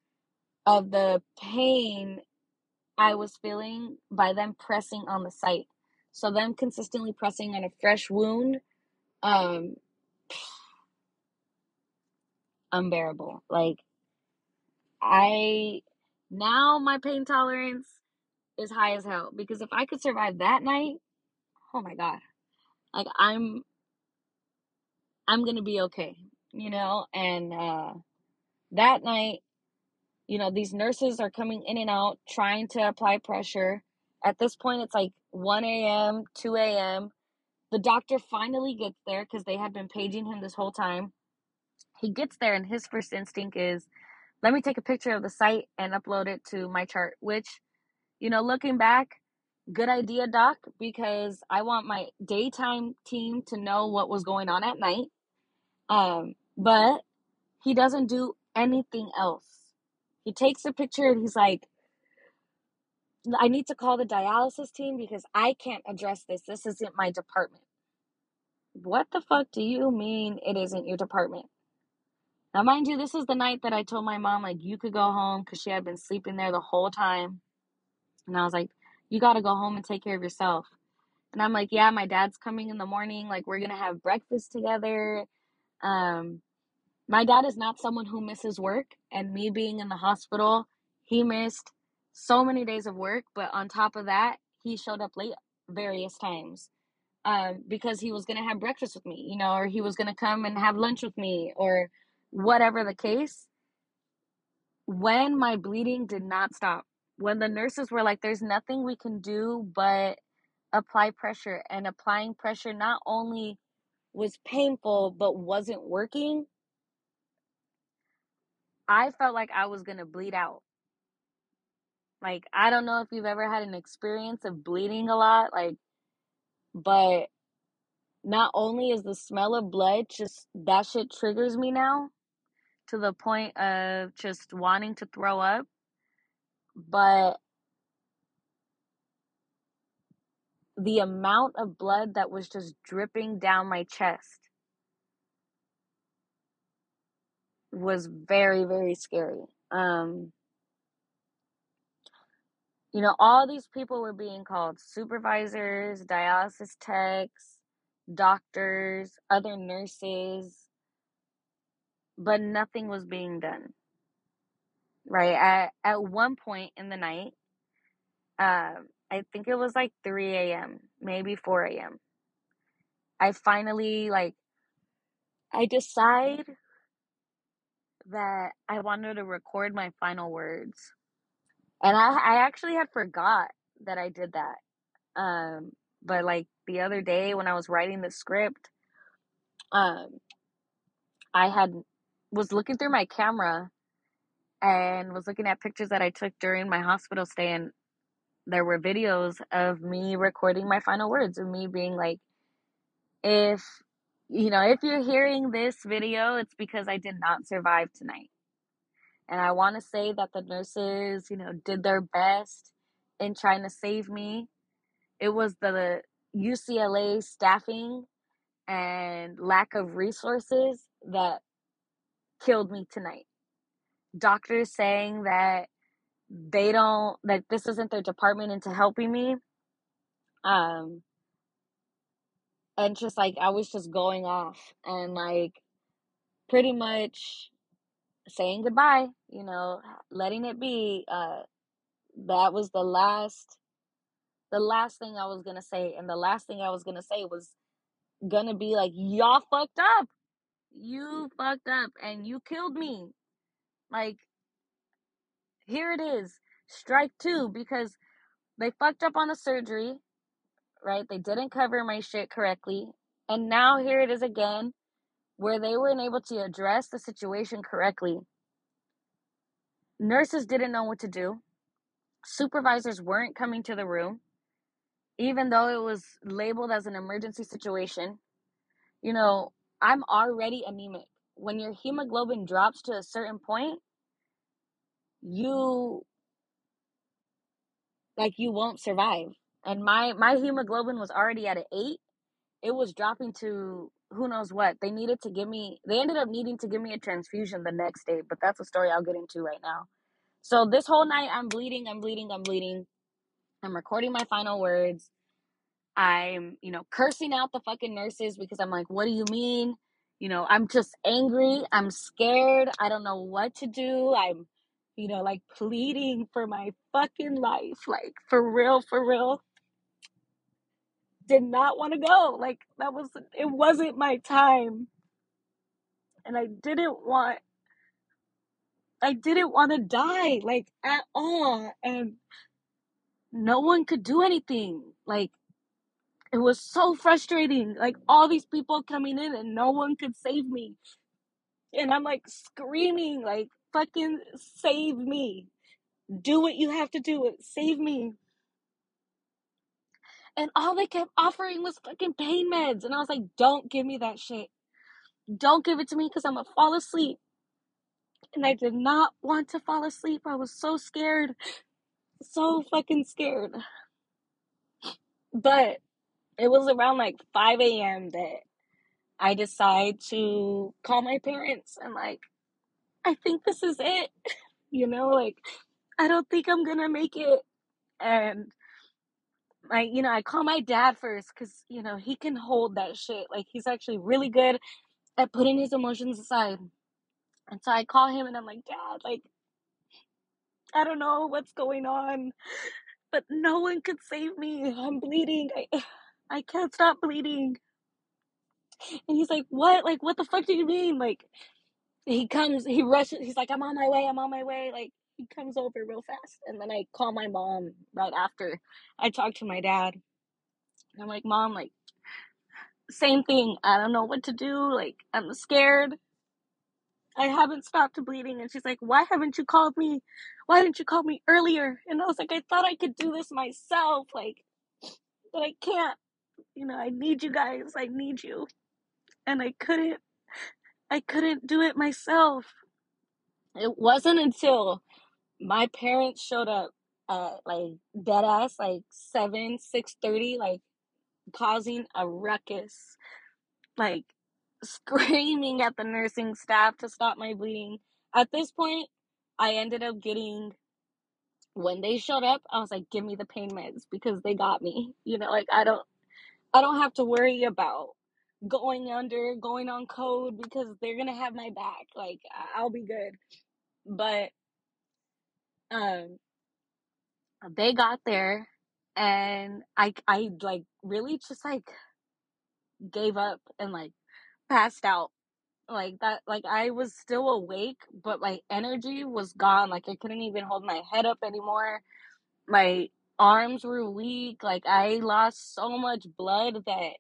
of the pain i was feeling by them pressing on the site so them consistently pressing on a fresh wound, um, unbearable. Like I now my pain tolerance is high as hell because if I could survive that night, oh my god. Like I'm I'm going to be okay, you know? And uh that night, you know, these nurses are coming in and out trying to apply pressure. At this point it's like 1 a.m., 2 a.m. The doctor finally gets there because they had been paging him this whole time. He gets there, and his first instinct is, let me take a picture of the site and upload it to my chart, which, you know, looking back, good idea, doc, because I want my daytime team to know what was going on at night. Um, but he doesn't do anything else. He takes a picture and he's like, I need to call the dialysis team because I can't address this. This isn't my department. What the fuck do you mean it isn't your department? Now, mind you, this is the night that I told my mom, like, you could go home because she had been sleeping there the whole time. And I was like, you got to go home and take care of yourself. And I'm like, yeah, my dad's coming in the morning. Like, we're going to have breakfast together. Um, my dad is not someone who misses work. And me being in the hospital, he missed so many days of work. But on top of that, he showed up late various times um, because he was going to have breakfast with me, you know, or he was going to come and have lunch with me, or whatever the case. When my bleeding did not stop, when the nurses were like, there's nothing we can do but apply pressure, and applying pressure not only was painful but wasn't working, I felt like I was going to bleed out. Like, I don't know if you've ever had an experience of bleeding a lot, like, but not only is the smell of blood just that shit triggers me now to the point of just wanting to throw up, but the amount of blood that was just dripping down my chest was very very scary. Um you know all these people were being called supervisors dialysis techs doctors other nurses but nothing was being done right at at one point in the night um i think it was like 3 a.m maybe 4 a.m i finally like i decide that I wanted to record my final words. And I I actually had forgot that I did that. Um but like the other day when I was writing the script, um I had was looking through my camera and was looking at pictures that I took during my hospital stay and there were videos of me recording my final words of me being like if you know, if you're hearing this video, it's because I did not survive tonight. And I want to say that the nurses, you know, did their best in trying to save me. It was the UCLA staffing and lack of resources that killed me tonight. Doctors saying that they don't that this isn't their department into helping me. Um and just like I was just going off and like pretty much saying goodbye, you know, letting it be. Uh, that was the last, the last thing I was gonna say, and the last thing I was gonna say was gonna be like, y'all fucked up, you fucked up, and you killed me. Like, here it is, strike two, because they fucked up on the surgery, right? They didn't cover my shit correctly, and now here it is again, where they weren't able to address the situation correctly Nurses didn't know what to do. Supervisors weren't coming to the room, even though it was labeled as an emergency situation. You know, I'm already anemic. When your hemoglobin drops to a certain point, you like you won't survive. And my my hemoglobin was already at an 8. It was dropping to who knows what. They needed to give me they ended up needing to give me a transfusion the next day, but that's a story I'll get into right now. So this whole night I'm bleeding, I'm bleeding, I'm bleeding. I'm recording my final words. I'm, you know, cursing out the fucking nurses because I'm like, what do you mean? You know, I'm just angry. I'm scared. I don't know what to do. I'm, you know, like pleading for my fucking life. Like, for real, for real. Did not want to go. Like, that was, it wasn't my time. And I didn't want I didn't want to die, like at all. And no one could do anything. Like, It was so frustrating. Like all these people coming in and no one could save me. And I'm like screaming, like, fucking save me. Do what you have to do. Save me. And all they kept offering was fucking pain meds. And I was like, don't give me that shit. Don't give it to me because I'm going to fall asleep. And I did not want to fall asleep. I was so scared. So fucking scared. But it was around like 5 a.m. that I decide to call my parents and like, I think this is it. You know, like, I don't think I'm gonna make it. And I, you know, I call my dad first because, you know, he can hold that shit. Like, he's actually really good at putting his emotions aside. And so I call him and I'm like, Dad, like, I don't know what's going on, but no one could save me. I'm bleeding. I, I can't stop bleeding. And he's like, What? Like, what the fuck do you mean? Like, he comes, he rushes, he's like, I'm on my way, I'm on my way. Like, he comes over real fast. And then I call my mom right after I talk to my dad. And I'm like, Mom, like, same thing. I don't know what to do. Like, I'm scared. I haven't stopped bleeding. And she's like, Why haven't you called me? Why didn't you call me earlier? And I was like, I thought I could do this myself. Like, but I can't. You know, I need you guys. I need you. And I couldn't, I couldn't do it myself. It wasn't until my parents showed up at like dead ass, like 7, 6.30, like causing a ruckus. Like, screaming at the nursing staff to stop my bleeding. At this point, I ended up getting when they showed up, I was like, give me the pain meds because they got me. You know, like I don't I don't have to worry about going under, going on code because they're gonna have my back. Like I'll be good. But um they got there and I I like really just like gave up and like passed out like that like i was still awake but my energy was gone like i couldn't even hold my head up anymore my arms were weak like i lost so much blood that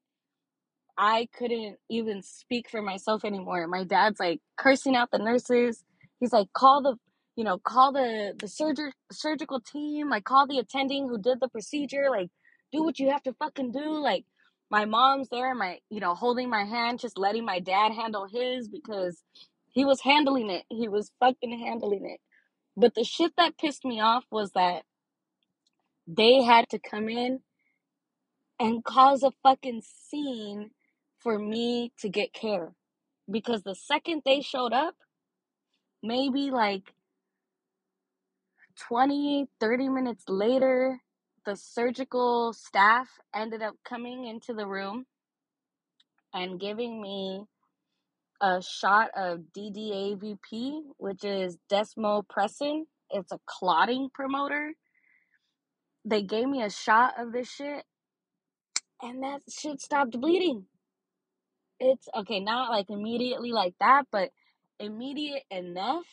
i couldn't even speak for myself anymore my dad's like cursing out the nurses he's like call the you know call the the surger, surgical team like call the attending who did the procedure like do what you have to fucking do like my mom's there, my you know, holding my hand, just letting my dad handle his because he was handling it. He was fucking handling it. But the shit that pissed me off was that they had to come in and cause a fucking scene for me to get care. Because the second they showed up, maybe like 20, 30 minutes later, the surgical staff ended up coming into the room and giving me a shot of DDAVP, which is desmopressin. It's a clotting promoter. They gave me a shot of this shit, and that shit stopped bleeding. It's okay, not like immediately like that, but immediate enough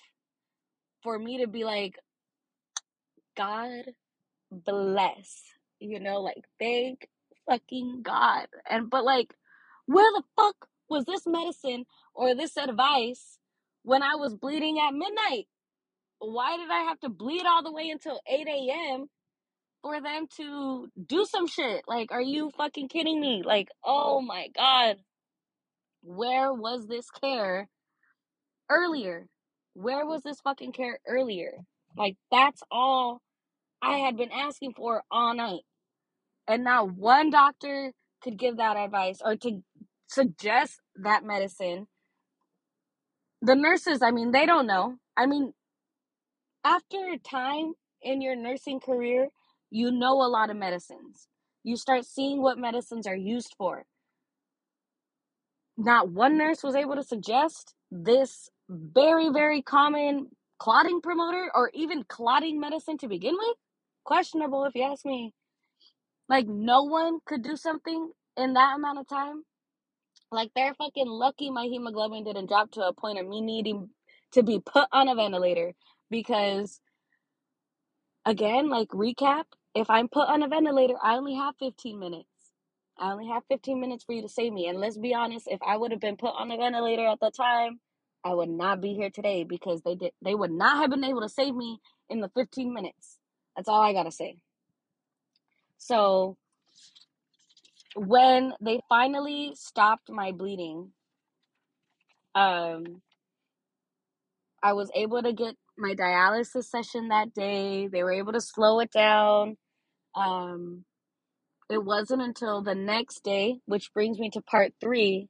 for me to be like, God bless. You know, like, thank fucking God. And, but like, where the fuck was this medicine or this advice when I was bleeding at midnight? Why did I have to bleed all the way until 8 a.m. for them to do some shit? Like, are you fucking kidding me? Like, oh my God. Where was this care earlier? Where was this fucking care earlier? Like, that's all I had been asking for all night. And not one doctor could give that advice or to suggest that medicine. The nurses, I mean, they don't know. I mean, after a time in your nursing career, you know a lot of medicines. You start seeing what medicines are used for. Not one nurse was able to suggest this very, very common clotting promoter or even clotting medicine to begin with. Questionable, if you ask me. Like, no one could do something in that amount of time. Like they're fucking lucky my hemoglobin didn't drop to a point of me needing to be put on a ventilator because again, like recap, if I'm put on a ventilator, I only have 15 minutes. I only have 15 minutes for you to save me. And let's be honest, if I would have been put on a ventilator at the time, I would not be here today because they did they would not have been able to save me in the 15 minutes. That's all I got to say. So, when they finally stopped my bleeding, um I was able to get my dialysis session that day. They were able to slow it down. Um it wasn't until the next day, which brings me to part 3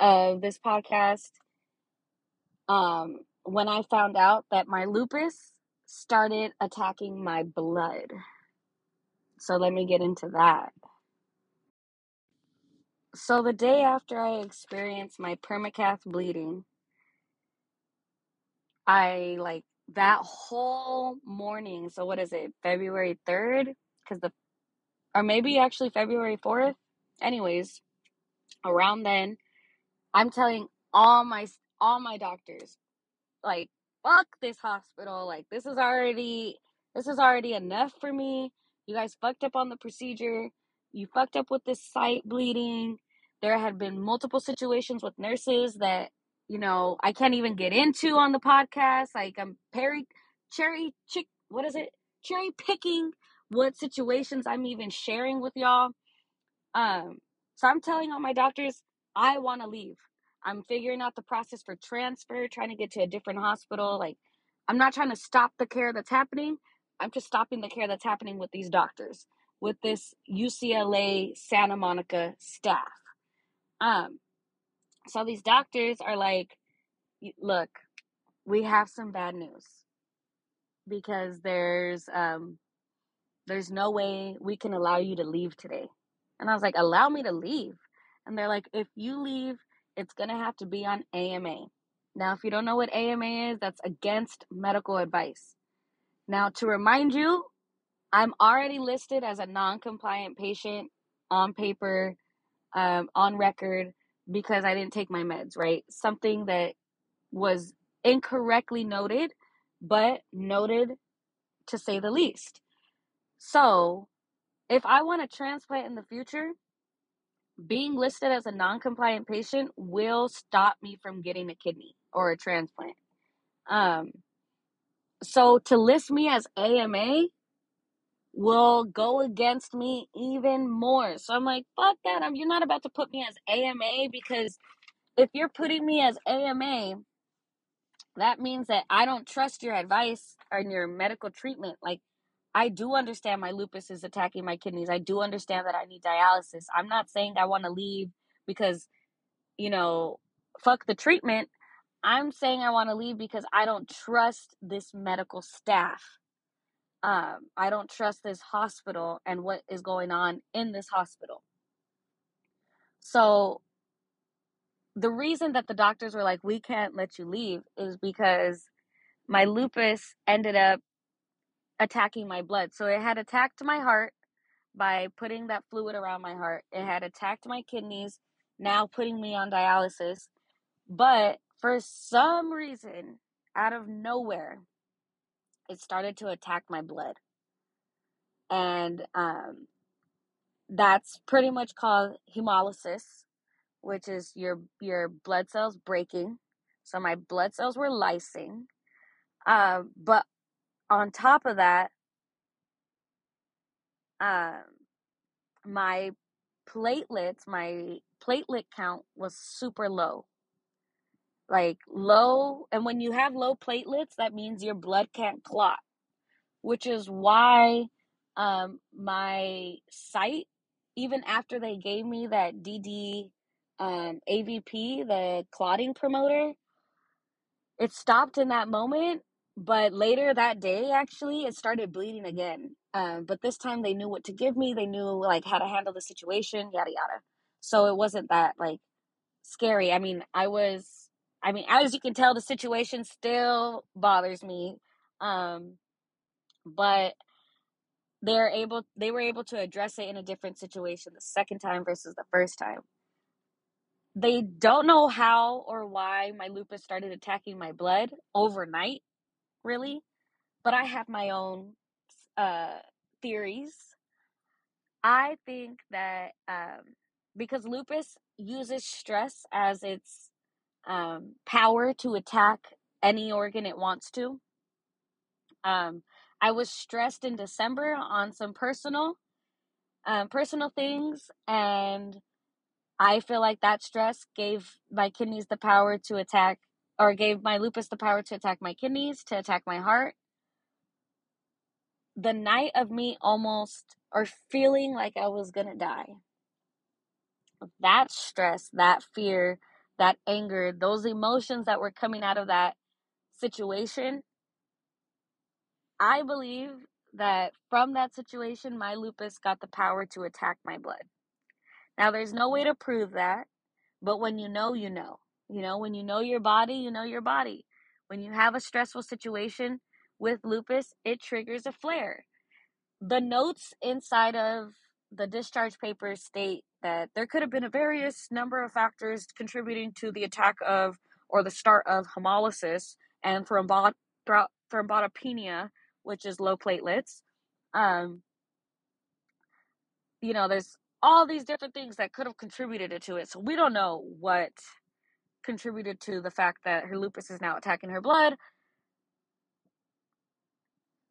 of this podcast um, when I found out that my lupus started attacking my blood. So let me get into that. So the day after I experienced my permacath bleeding, I like that whole morning. So what is it? February 3rd cuz the or maybe actually February 4th. Anyways, around then, I'm telling all my all my doctors, like fuck this hospital like this is already this is already enough for me you guys fucked up on the procedure you fucked up with this site bleeding there had been multiple situations with nurses that you know i can't even get into on the podcast like i'm perry cherry chick what is it cherry picking what situations i'm even sharing with y'all um, so I'm telling all my doctors, I want to leave. I'm figuring out the process for transfer, trying to get to a different hospital. Like, I'm not trying to stop the care that's happening. I'm just stopping the care that's happening with these doctors, with this UCLA Santa Monica staff. Um, so these doctors are like, look, we have some bad news because there's um there's no way we can allow you to leave today. And I was like, allow me to leave. And they're like, if you leave, it's going to have to be on AMA. Now, if you don't know what AMA is, that's against medical advice. Now, to remind you, I'm already listed as a non compliant patient on paper, um, on record, because I didn't take my meds, right? Something that was incorrectly noted, but noted to say the least. So, if I want a transplant in the future, being listed as a non compliant patient will stop me from getting a kidney or a transplant. Um, so to list me as AMA will go against me even more. So I'm like, fuck that. I'm, you're not about to put me as AMA because if you're putting me as AMA, that means that I don't trust your advice and your medical treatment. Like, I do understand my lupus is attacking my kidneys. I do understand that I need dialysis. I'm not saying I want to leave because, you know, fuck the treatment. I'm saying I want to leave because I don't trust this medical staff. Um, I don't trust this hospital and what is going on in this hospital. So, the reason that the doctors were like, we can't let you leave is because my lupus ended up attacking my blood. So it had attacked my heart by putting that fluid around my heart. It had attacked my kidneys, now putting me on dialysis. But for some reason, out of nowhere, it started to attack my blood. And um, that's pretty much called hemolysis, which is your your blood cells breaking. So my blood cells were lysing. Uh, but on top of that, um, my platelets, my platelet count was super low. Like low, and when you have low platelets, that means your blood can't clot, which is why um, my site, even after they gave me that DD um, AVP, the clotting promoter, it stopped in that moment but later that day actually it started bleeding again um, but this time they knew what to give me they knew like how to handle the situation yada yada. So it wasn't that like scary. I mean i was i mean as you can tell the situation still bothers me um, but they're able they were able to address it in a different situation the second time versus the first time they don't know how or why my lupus started attacking my blood overnight really but I have my own uh, theories. I think that um, because lupus uses stress as its um, power to attack any organ it wants to. Um, I was stressed in December on some personal, um, personal things, and I feel like that stress gave my kidneys the power to attack, or gave my lupus the power to attack my kidneys, to attack my heart. The night of me almost, or feeling like I was gonna die, that stress, that fear, that anger, those emotions that were coming out of that situation, I believe that from that situation, my lupus got the power to attack my blood. Now, there's no way to prove that, but when you know, you know. You know, when you know your body, you know your body. When you have a stressful situation with lupus, it triggers a flare. The notes inside of the discharge papers state that there could have been a various number of factors contributing to the attack of or the start of hemolysis and thrombot- which is low platelets. Um, you know, there's all these different things that could have contributed to it. So we don't know what contributed to the fact that her lupus is now attacking her blood.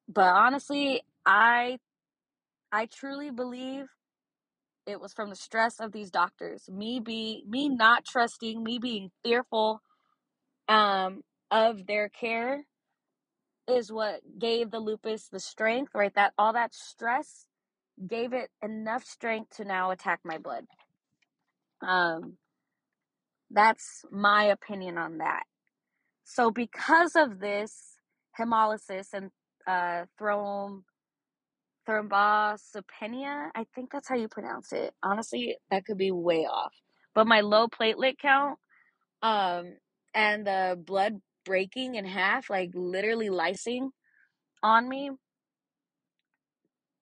But honestly, I I truly believe it was from the stress of these doctors. Me be me not trusting, me being fearful um of their care is what gave the lupus the strength, right? That all that stress gave it enough strength to now attack my blood. Um that's my opinion on that. So because of this hemolysis and uh throm thrombocytopenia, I think that's how you pronounce it. Honestly, that could be way off. But my low platelet count um and the blood breaking in half, like literally lysing on me,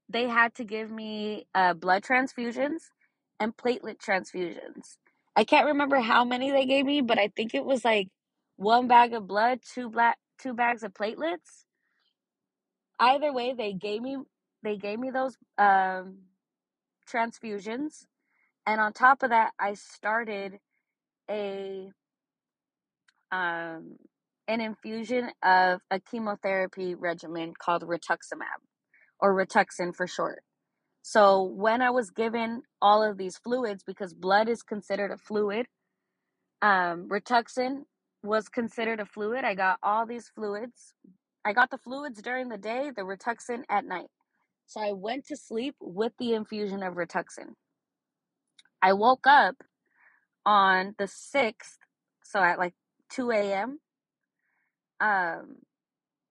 they had to give me uh, blood transfusions and platelet transfusions. I can't remember how many they gave me, but I think it was like one bag of blood, two black, two bags of platelets. Either way, they gave me they gave me those um, transfusions, and on top of that, I started a um, an infusion of a chemotherapy regimen called rituximab or Rituxan for short. So when I was given all of these fluids, because blood is considered a fluid, um, was considered a fluid. I got all these fluids. I got the fluids during the day, the Rituxan at night. So I went to sleep with the infusion of Rituxan. I woke up on the 6th, so at like 2 a.m., um,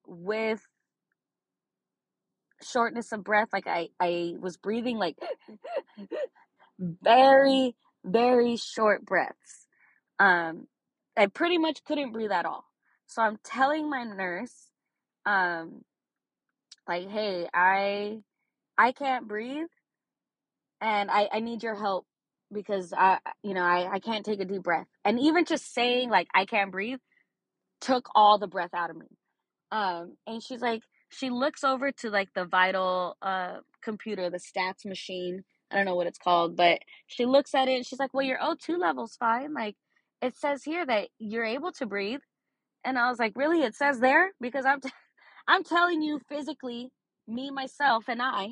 with shortness of breath. Like I, I was breathing like very, very short breaths. Um, I pretty much couldn't breathe at all. So I'm telling my nurse, um, like, hey, I, I can't breathe, and I, I need your help because I, you know, I, I can't take a deep breath. And even just saying like I can't breathe took all the breath out of me. Um, and she's like, she looks over to like the vital uh computer, the stats machine. I don't know what it's called, but she looks at it and she's like, "Well, your O2 level's fine. Like it says here that you're able to breathe." And I was like, "Really? It says there?" Because I'm t- I'm telling you physically, me myself and I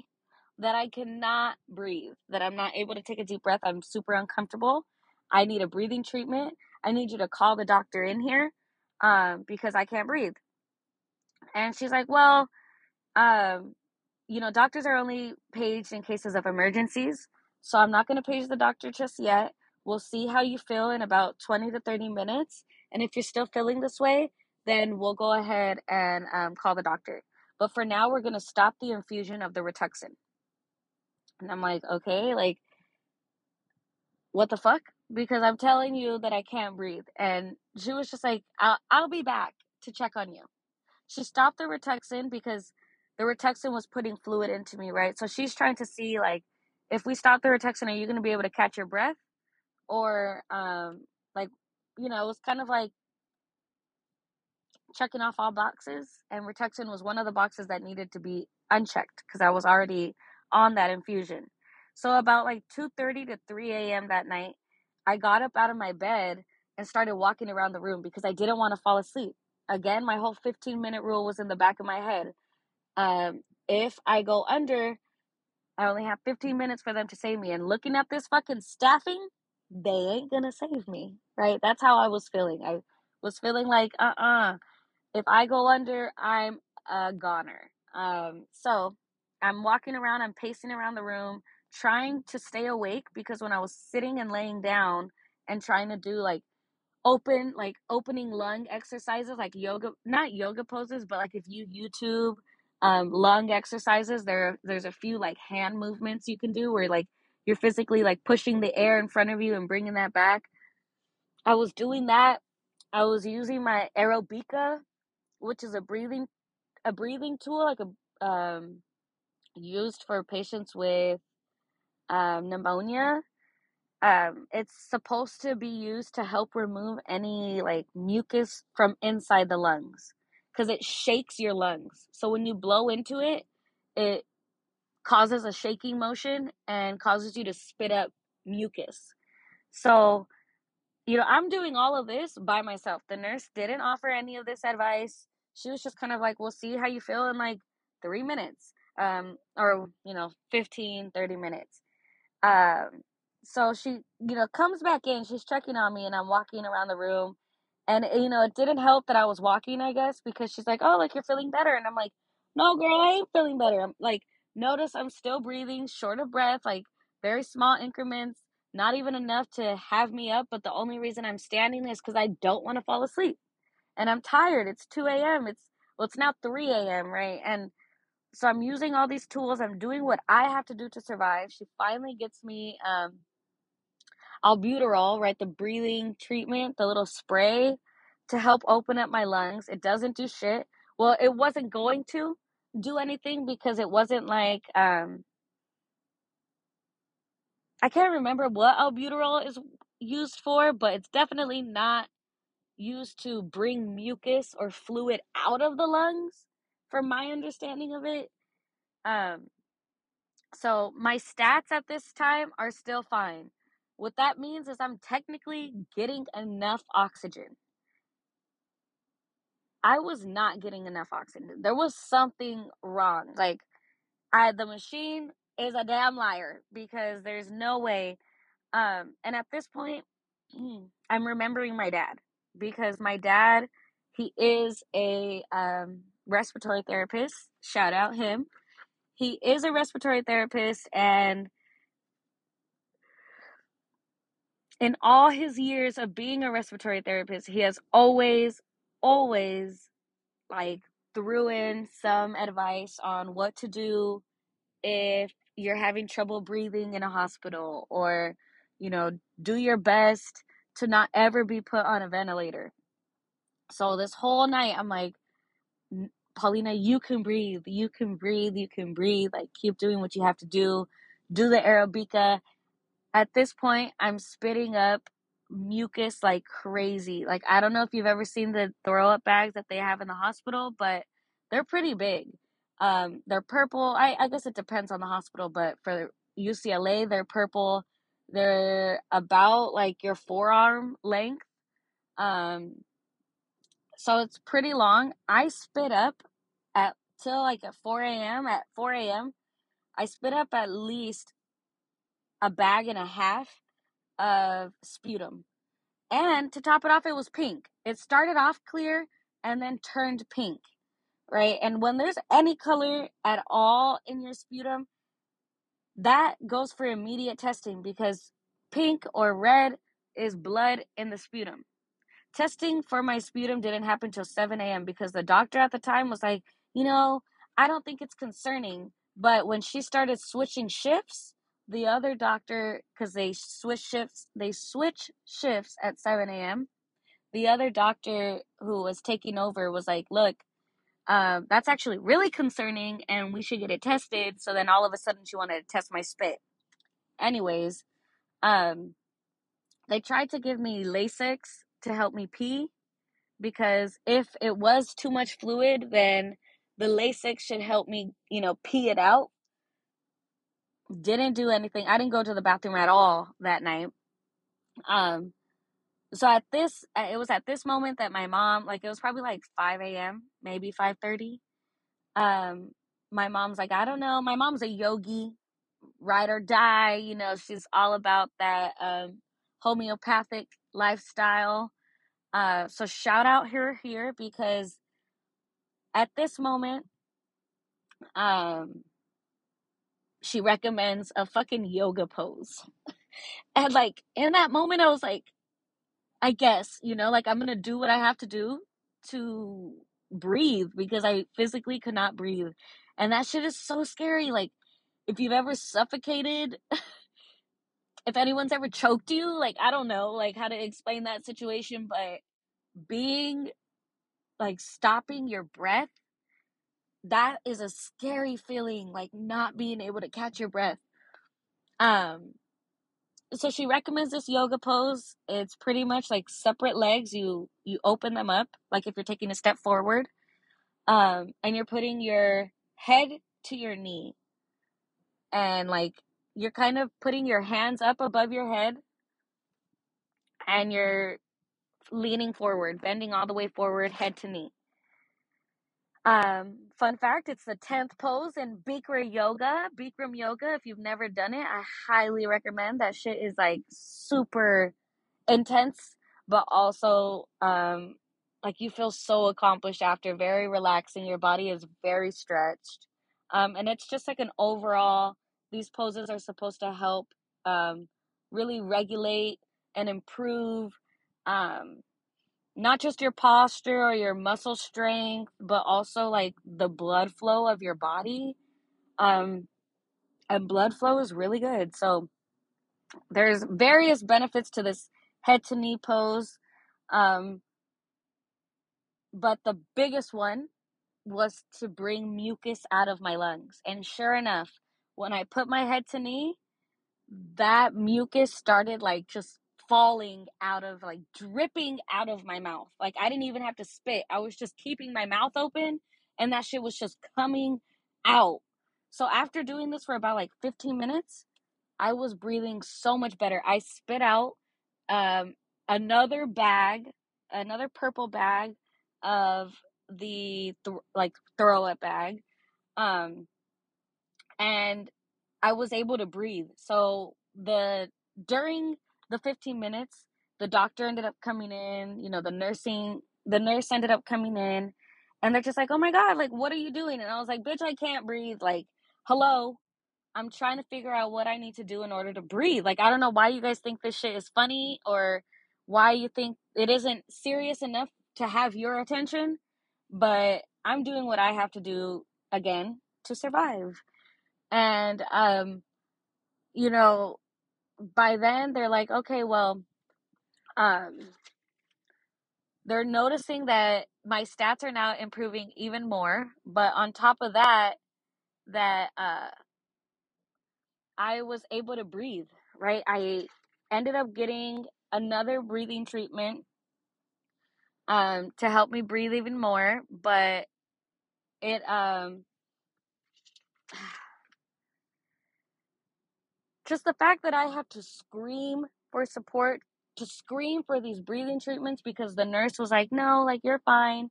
that I cannot breathe, that I'm not able to take a deep breath. I'm super uncomfortable. I need a breathing treatment. I need you to call the doctor in here um, because I can't breathe. And she's like, well, um, you know, doctors are only paged in cases of emergencies. So I'm not going to page the doctor just yet. We'll see how you feel in about 20 to 30 minutes. And if you're still feeling this way, then we'll go ahead and um, call the doctor. But for now, we're going to stop the infusion of the Rituxan. And I'm like, okay, like, what the fuck? Because I'm telling you that I can't breathe. And she was just like, I'll, I'll be back to check on you. She stopped the Rituxan because the Rituxan was putting fluid into me, right? So she's trying to see, like, if we stop the Rituxan, are you going to be able to catch your breath? Or, um, like, you know, it was kind of like checking off all boxes. And Rituxan was one of the boxes that needed to be unchecked because I was already on that infusion. So about like 2:30 to 3 a.m. that night, I got up out of my bed and started walking around the room because I didn't want to fall asleep. Again, my whole 15 minute rule was in the back of my head. Um, if I go under, I only have 15 minutes for them to save me. And looking at this fucking staffing, they ain't gonna save me, right? That's how I was feeling. I was feeling like, uh uh if I go under, I'm a goner. Um, so I'm walking around, I'm pacing around the room, trying to stay awake because when I was sitting and laying down and trying to do like open like opening lung exercises like yoga not yoga poses but like if you youtube um lung exercises there there's a few like hand movements you can do where like you're physically like pushing the air in front of you and bringing that back i was doing that i was using my Aerobika which is a breathing a breathing tool like a um used for patients with um, pneumonia. Um it's supposed to be used to help remove any like mucus from inside the lungs because it shakes your lungs. So when you blow into it it causes a shaking motion and causes you to spit up mucus. So you know i'm doing all of this by myself. The nurse didn't offer any of this advice she was just kind of like we'll see how you feel in like three minutes um or you know 15 30 minutes um, so she, you know, comes back in. She's checking on me, and I'm walking around the room. And you know, it didn't help that I was walking, I guess, because she's like, "Oh, like you're feeling better," and I'm like, "No, girl, I ain't feeling better." I'm like, notice I'm still breathing, short of breath, like very small increments, not even enough to have me up. But the only reason I'm standing is because I don't want to fall asleep, and I'm tired. It's 2 a.m. It's well, it's now 3 a.m. Right, and so I'm using all these tools. I'm doing what I have to do to survive. She finally gets me um, albuterol, right? The breathing treatment, the little spray to help open up my lungs. It doesn't do shit. Well, it wasn't going to do anything because it wasn't like um, I can't remember what albuterol is used for, but it's definitely not used to bring mucus or fluid out of the lungs, from my understanding of it. Um, So my stats at this time are still fine. What that means is I'm technically getting enough oxygen. I was not getting enough oxygen. There was something wrong. Like I the machine is a damn liar because there's no way um and at this point I'm remembering my dad because my dad he is a um respiratory therapist. Shout out him. He is a respiratory therapist and in all his years of being a respiratory therapist, he has always, always like threw in some advice on what to do if you're having trouble breathing in a hospital or, you know, do your best to not ever be put on a ventilator. So this whole night, I'm like, Paulina, you can breathe. You can breathe. You can breathe. Like, keep doing what you have to do. Do the Aerobika at this point i'm spitting up mucus like crazy like i don't know if you've ever seen the throw up bags that they have in the hospital but they're pretty big um they're purple i i guess it depends on the hospital but for ucla they're purple they're about like your forearm length um so it's pretty long i spit up at till like at 4 a.m at 4 a.m i spit up at least a bag and a half of sputum. And to top it off, it was pink. It started off clear and then turned pink, right? And when there's any color at all in your sputum, that goes for immediate testing because pink or red is blood in the sputum. Testing for my sputum didn't happen till 7 a.m. because the doctor at the time was like, you know, I don't think it's concerning. But when she started switching shifts, the other doctor, because they switch shifts, they switch shifts at 7 a.m. The other doctor who was taking over was like, look, um, that's actually really concerning and we should get it tested. So then all of a sudden she wanted to test my spit. Anyways, um, they tried to give me Lasix to help me pee because if it was too much fluid, then the Lasix should help me, you know, pee it out. Didn't do anything. I didn't go to the bathroom at all that night. Um, so at this, uh, it was at this moment that my mom, like, it was probably like 5 a.m., maybe 5:30. Um, my mom's like, I don't know. My mom's a yogi, ride or die. You know, she's all about that um, homeopathic lifestyle. Uh, so shout out her here because at this moment, um, she recommends a fucking yoga pose. And like in that moment, I was like, I guess, you know, like I'm gonna do what I have to do to breathe because I physically could not breathe. And that shit is so scary. Like, if you've ever suffocated, if anyone's ever choked you, like, I don't know, like, how to explain that situation, but being like stopping your breath, that is a scary feeling, like, not being able to catch your breath. Um, so she recommends this yoga pose. It's pretty much like separate legs. You you open them up like if you're taking a step forward. Um and you're putting your head to your knee. And like you're kind of putting your hands up above your head and you're leaning forward, bending all the way forward head to knee. Um, fun fact, it's the 10th pose in Bikram yoga. Bikram yoga, if you've never done it, I highly recommend. That shit is like super intense, but also um like you feel so accomplished after, very relaxing. Your body is very stretched. Um and it's just like an overall these poses are supposed to help um really regulate and improve um not just your posture or your muscle strength, but also like the blood flow of your body. Um, and blood flow is really good. So there's various benefits to this head to knee pose. Um, but the biggest one was to bring mucus out of my lungs. And sure enough, when I put my head to knee, that mucus started like just falling out of like dripping out of my mouth. Like I didn't even have to spit. I was just keeping my mouth open and that shit was just coming out. So after doing this for about like 15 minutes, I was breathing so much better. I spit out um another bag, another purple bag of the th- like throw up bag. Um and I was able to breathe. So the during the 15 minutes, the doctor ended up coming in, you know, the nursing the nurse ended up coming in and they're just like, "Oh my god, like what are you doing?" And I was like, "Bitch, I can't breathe." Like, "Hello, I'm trying to figure out what I need to do in order to breathe." Like, I don't know why you guys think this shit is funny or why you think it isn't serious enough to have your attention, but I'm doing what I have to do again to survive. And um you know, by then they're like, okay, well, um, they're noticing that my stats are now improving even more. But on top of that, that uh, I was able to breathe. Right, I ended up getting another breathing treatment um, to help me breathe even more. But it um, just the fact that I have to scream for support, to scream for these breathing treatments because the nurse was like, no, like you're fine,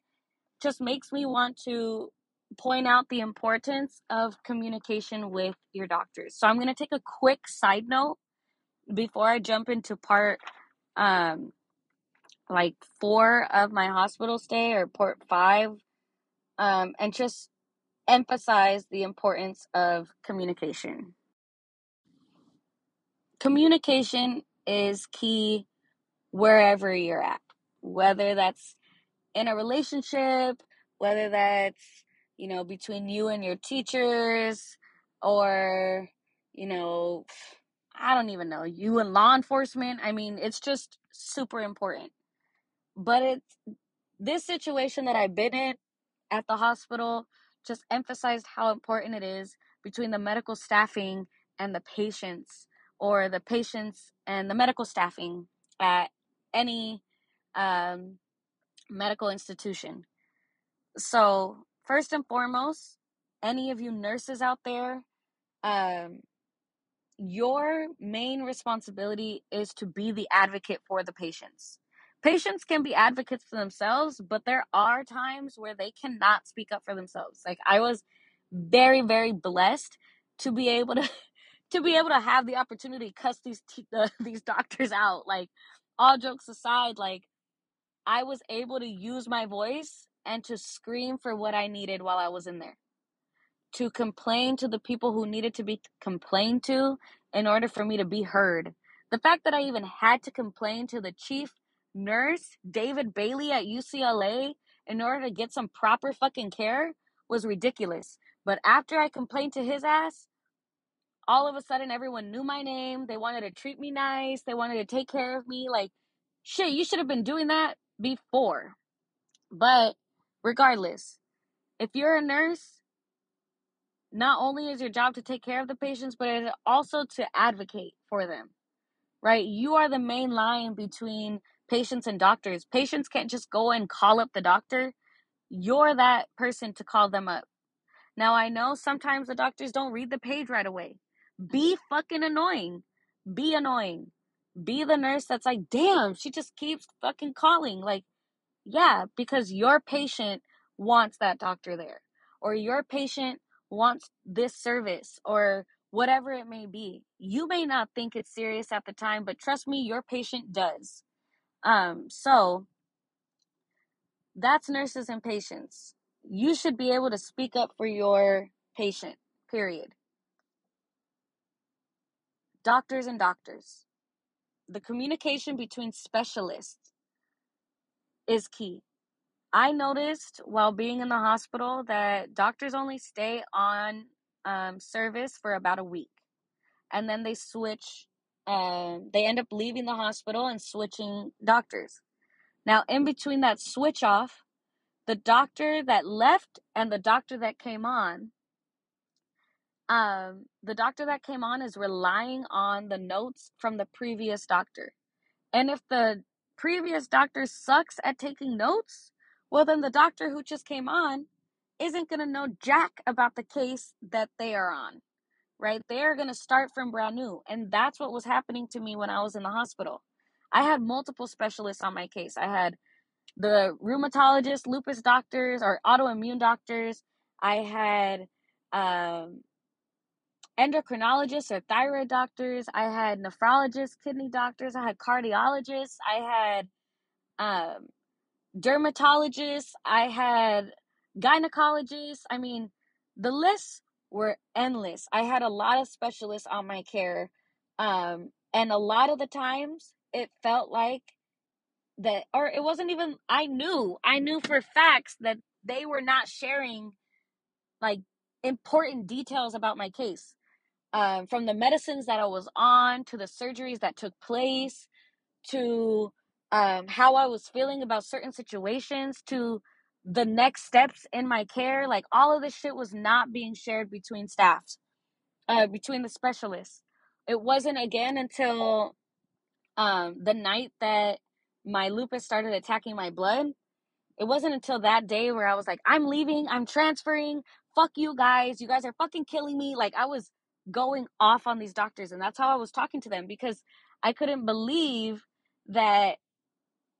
just makes me want to point out the importance of communication with your doctors. So I'm going to take a quick side note before I jump into part um like 4 of my hospital stay or part 5 um and just emphasize the importance of communication. Communication is key wherever you're at, whether that's in a relationship, whether that's, you know, between you and your teachers, or, you know, I don't even know, you and law enforcement. I mean, it's just super important. But it's this situation that I've been in at the hospital just emphasized how important it is between the medical staffing and the patients, or the patients and the medical staffing at any um, medical institution. So, first and foremost, any of you nurses out there, um, your main responsibility is to be the advocate for the patients. Patients can be advocates for themselves, but there are times where they cannot speak up for themselves. Like I was very very blessed to be able to to be able to have the opportunity to cuss these uh, these doctors out. Like all jokes aside, like I was able to use my voice and to scream for what I needed while I was in there. To complain to the people who needed to be complained to in order for me to be heard. The fact that I even had to complain to the chief nurse, David Bailey at UCLA, in order to get some proper fucking care was ridiculous. But after I complained to his ass, all of a sudden everyone knew my name. They wanted to treat me nice. They wanted to take care of me. Like, shit, you should have been doing that before. But regardless, if you're a nurse, not only is your job to take care of the patients, but it's also to advocate for them, right? You are the main line between patients and doctors. Patients can't just go and call up the doctor. You're that person to call them up. Now, I know sometimes the doctors don't read the page right away. Be fucking annoying. Be annoying. Be the nurse that's like, damn, she just keeps fucking calling. Like, yeah, because your patient wants that doctor there, or your patient wants this service, or whatever it may be. You may not think it's serious at the time, but trust me, your patient does. Um, so that's nurses and patients. You should be able to speak up for your patient, period. Doctors and doctors. The communication between specialists is key. I noticed while being in the hospital that doctors only stay on um, service for about a week and then they switch um, they end up leaving the hospital and switching doctors now in between that switch off the doctor that left and the doctor that came on um, the doctor that came on is relying on the notes from the previous doctor and if the previous doctor sucks at taking notes well then the doctor who just came on isn't going to know jack about the case that they are on right? They are going to start from brand new. And that's what was happening to me when I was in the hospital. I had multiple specialists on my case. I had the rheumatologist, lupus doctors, or autoimmune doctors. I had um, endocrinologists or thyroid doctors. I had nephrologists, kidney doctors. I had cardiologists. I had um, dermatologists. I had gynecologists. I mean, the list were endless. I had a lot of specialists on my care. Um, and a lot of the times it felt like that, or it wasn't even, I knew, I knew for facts that they were not sharing like important details about my case. Um, from the medicines that I was on to the surgeries that took place to um, how I was feeling about certain situations to the next steps in my care like all of this shit was not being shared between staffs uh between the specialists. It wasn't again until um the night that my lupus started attacking my blood. It wasn't until that day where i was like i'm leaving i'm transferring fuck you guys you guys are fucking killing me like i was going off on these doctors and that's how i was talking to them because i couldn't believe that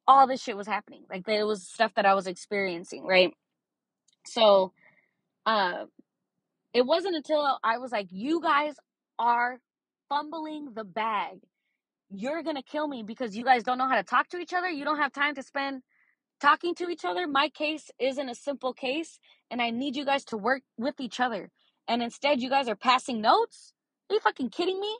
all this shit was happening. Like it was stuff that I was experiencing, right? So, uh, it wasn't until I was like, "You guys are fumbling the bag. You're gonna kill me because you guys don't know how to talk to each other. You don't have time to spend talking to each other. My case isn't a simple case, and I need you guys to work with each other. And instead, you guys are passing notes. Are you fucking kidding me?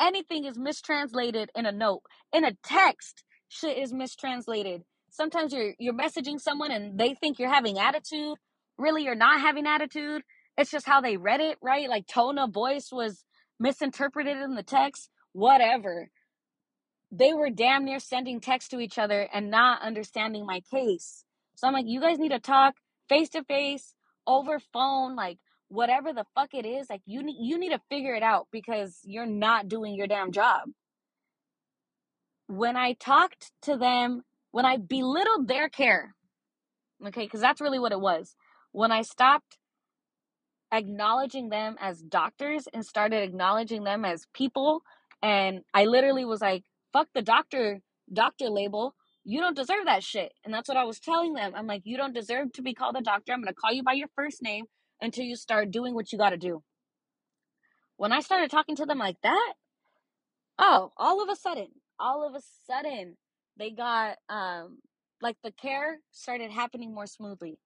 Anything is mistranslated in a note, in a text shit is mistranslated. Sometimes you're you're messaging someone and they think you're having attitude. Really, you're not having attitude. It's just how they read it, right? Like tone of voice was misinterpreted in the text. Whatever. They were damn near sending text to each other and not understanding my case. So I'm like, you guys need to talk face to face, over phone, like whatever the fuck it is. Like you need you need to figure it out because you're not doing your damn job when I talked to them, when I belittled their care, okay, because that's really what it was. When I stopped acknowledging them as doctors and started acknowledging them as people. And I literally was like, fuck the doctor, doctor label. You don't deserve that shit. And that's what I was telling them. I'm like, you don't deserve to be called a doctor. I'm going to call you by your first name until you start doing what you got to do. When I started talking to them like that, oh, all of a sudden, all of a sudden, they got, um, like the care started happening more smoothly.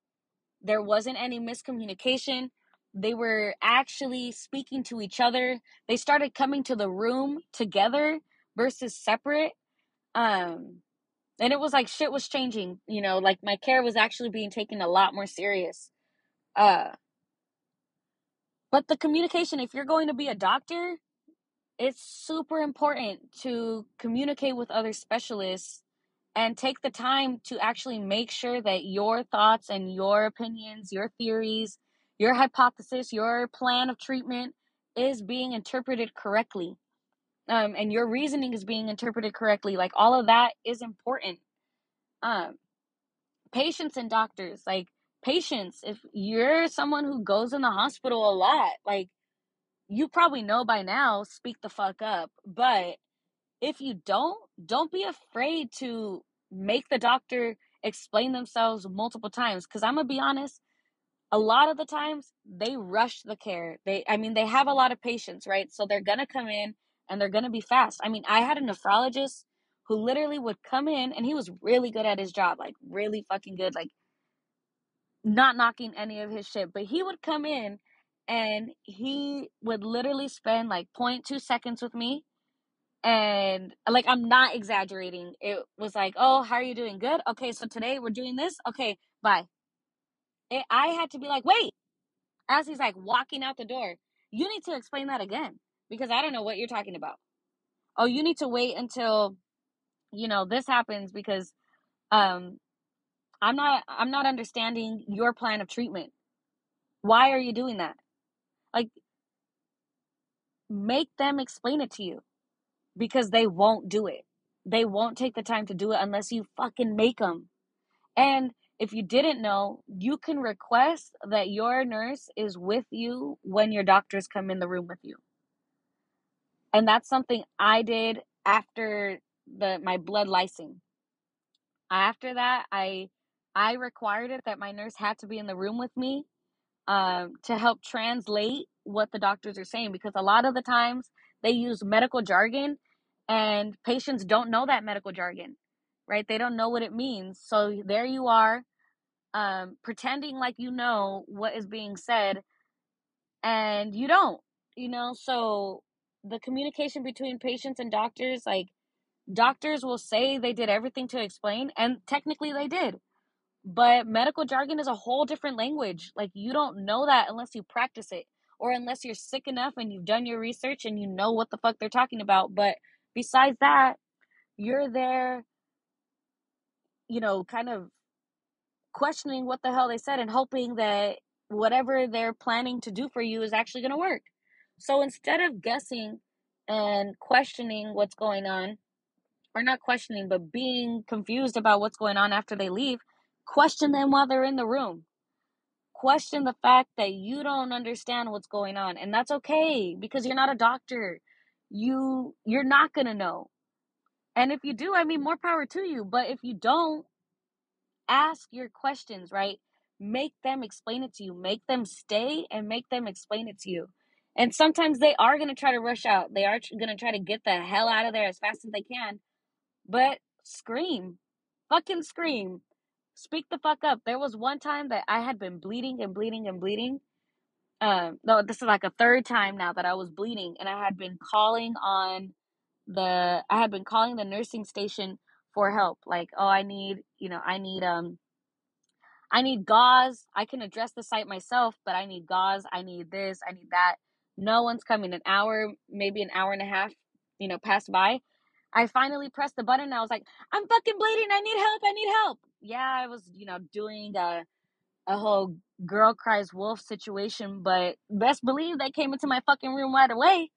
There wasn't any miscommunication they were actually speaking to each other they started coming to the room together versus separate um and it was like shit was changing you know like my care was actually being taken a lot more serious uh but the communication if you're going to be a doctor it's super important to communicate with other specialists and take the time to actually make sure that your thoughts and your opinions, your theories, your hypothesis, your plan of treatment is being interpreted correctly. Um, and your reasoning is being interpreted correctly. Like all of that is important. Um, patients and doctors, like patients, if you're someone who goes in the hospital a lot, like you probably know by now, speak the fuck up. But if you don't, don't be afraid to make the doctor explain themselves multiple times. Because I'm going to be honest, a lot of the times they rush the care. They, I mean, they have a lot of patients, right? So they're going to come in and they're going to be fast. I mean, I had a nephrologist who literally would come in and he was really good at his job, like really fucking good, like not knocking any of his shit, but he would come in and he would literally spend like 0.2 seconds with me and like I'm not exaggerating. It was like, "Oh, how are you doing? Good. Okay, so today we're doing this. Okay, bye." It, I had to be like, "Wait," as he's like walking out the door. You need to explain that again because I don't know what you're talking about. Oh, you need to wait until you know this happens because um I'm not I'm not understanding your plan of treatment. Why are you doing that? Like make them explain it to you because they won't do it. They won't take the time to do it unless you fucking make them. And if you didn't know, you can request that your nurse is with you when your doctors come in the room with you. And that's something I did after the my blood lysing. After that, I I required it that my nurse had to be in the room with me um, to help translate what the doctors are saying because a lot of the times they use medical jargon and patients don't know that medical jargon right? They don't know what it means. So there you are um, pretending like you know what is being said and you don't you know? So the communication between patients and doctors like doctors will say they did everything to explain and technically they did but medical jargon is a whole different language. Like you don't know that unless you practice it or unless you're sick enough and you've done your research and you know what the fuck they're talking about. But besides that you're there you know kind of questioning what the hell they said and hoping that whatever they're planning to do for you is actually going to work. So instead of guessing and questioning what's going on or not questioning but being confused about what's going on after they leave question them while they're in the room. Question the fact that you don't understand what's going on and that's okay because you're not a doctor. You you're not going to know. And if you do i mean more power to you but if you don't ask your questions right? Make them explain it to you. Make them stay and make them explain it to you. And sometimes they are going to try to rush out. They are going to try to get the hell out of there as fast as they can. But scream. Fucking scream speak the fuck up. There was one time that i had been bleeding and bleeding and bleeding. Um no this is like a third time now that i was bleeding and i had been calling on the i had been calling the nursing station for help like oh i need you know i need um i need gauze. I can address the site myself but i need gauze. I need this. I need that. No one's coming. An hour maybe an hour and a half you know passed by. I finally pressed the button i was like i'm fucking bleeding. I need help. I need help yeah i was you know doing a a whole girl cries wolf situation, but best believe they came into my fucking room right away.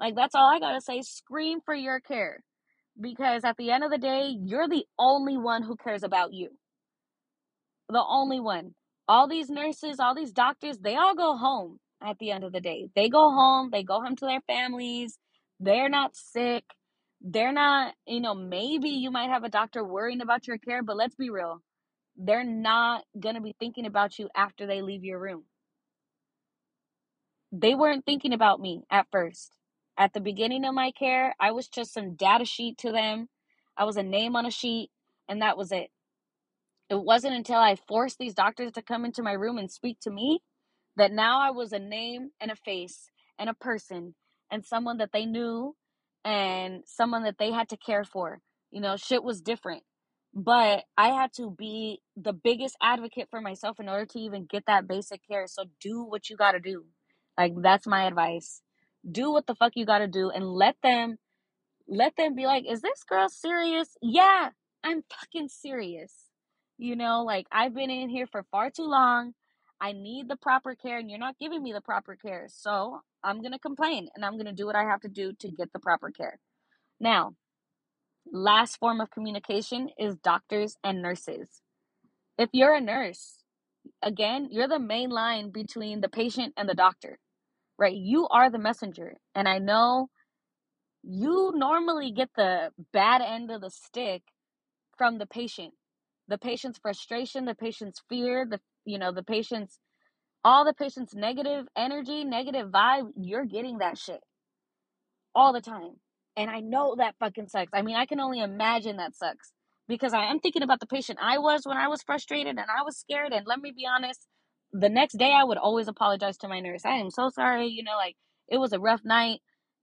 Like that's all I gotta say. Scream for your care. Because at the end of the day, you're the only one who cares about you. The only one. All these nurses, all these doctors, they all go home. at the end of the day. They go home, they go home to their families. They're not sick. They're not, you know, maybe you might have a doctor worrying about your care, but let's be real. They're not going to be thinking about you after they leave your room. They weren't thinking about me at first. At the beginning of my care, I was just some data sheet to them. I was a name on a sheet, and that was it. It wasn't until I forced these doctors to come into my room and speak to me that now I was a name and a face and a person and someone that they knew and someone that they had to care for. You know, shit was different. But I had to be the biggest advocate for myself in order to even get that basic care. So do what you got to do. Like that's my advice. Do what the fuck you got to do and let them let them be like, "Is this girl serious?" Yeah, I'm fucking serious. You know, like I've been in here for far too long. I need the proper care and you're not giving me the proper care. So, I'm going to complain and I'm going to do what I have to do to get the proper care. Now, last form of communication is doctors and nurses. If you're a nurse, again, you're the main line between the patient and the doctor, right? You are the messenger. And I know you normally get the bad end of the stick from the patient. The patient's frustration, the patient's fear, the you know, the patient's all the patient's negative energy, negative vibe, you're getting that shit all the time. And I know that fucking sucks. I mean, I can only imagine that sucks because I am thinking about the patient I was when I was frustrated and I was scared. And let me be honest, the next day I would always apologize to my nurse. I am so sorry. You know, like it was a rough night.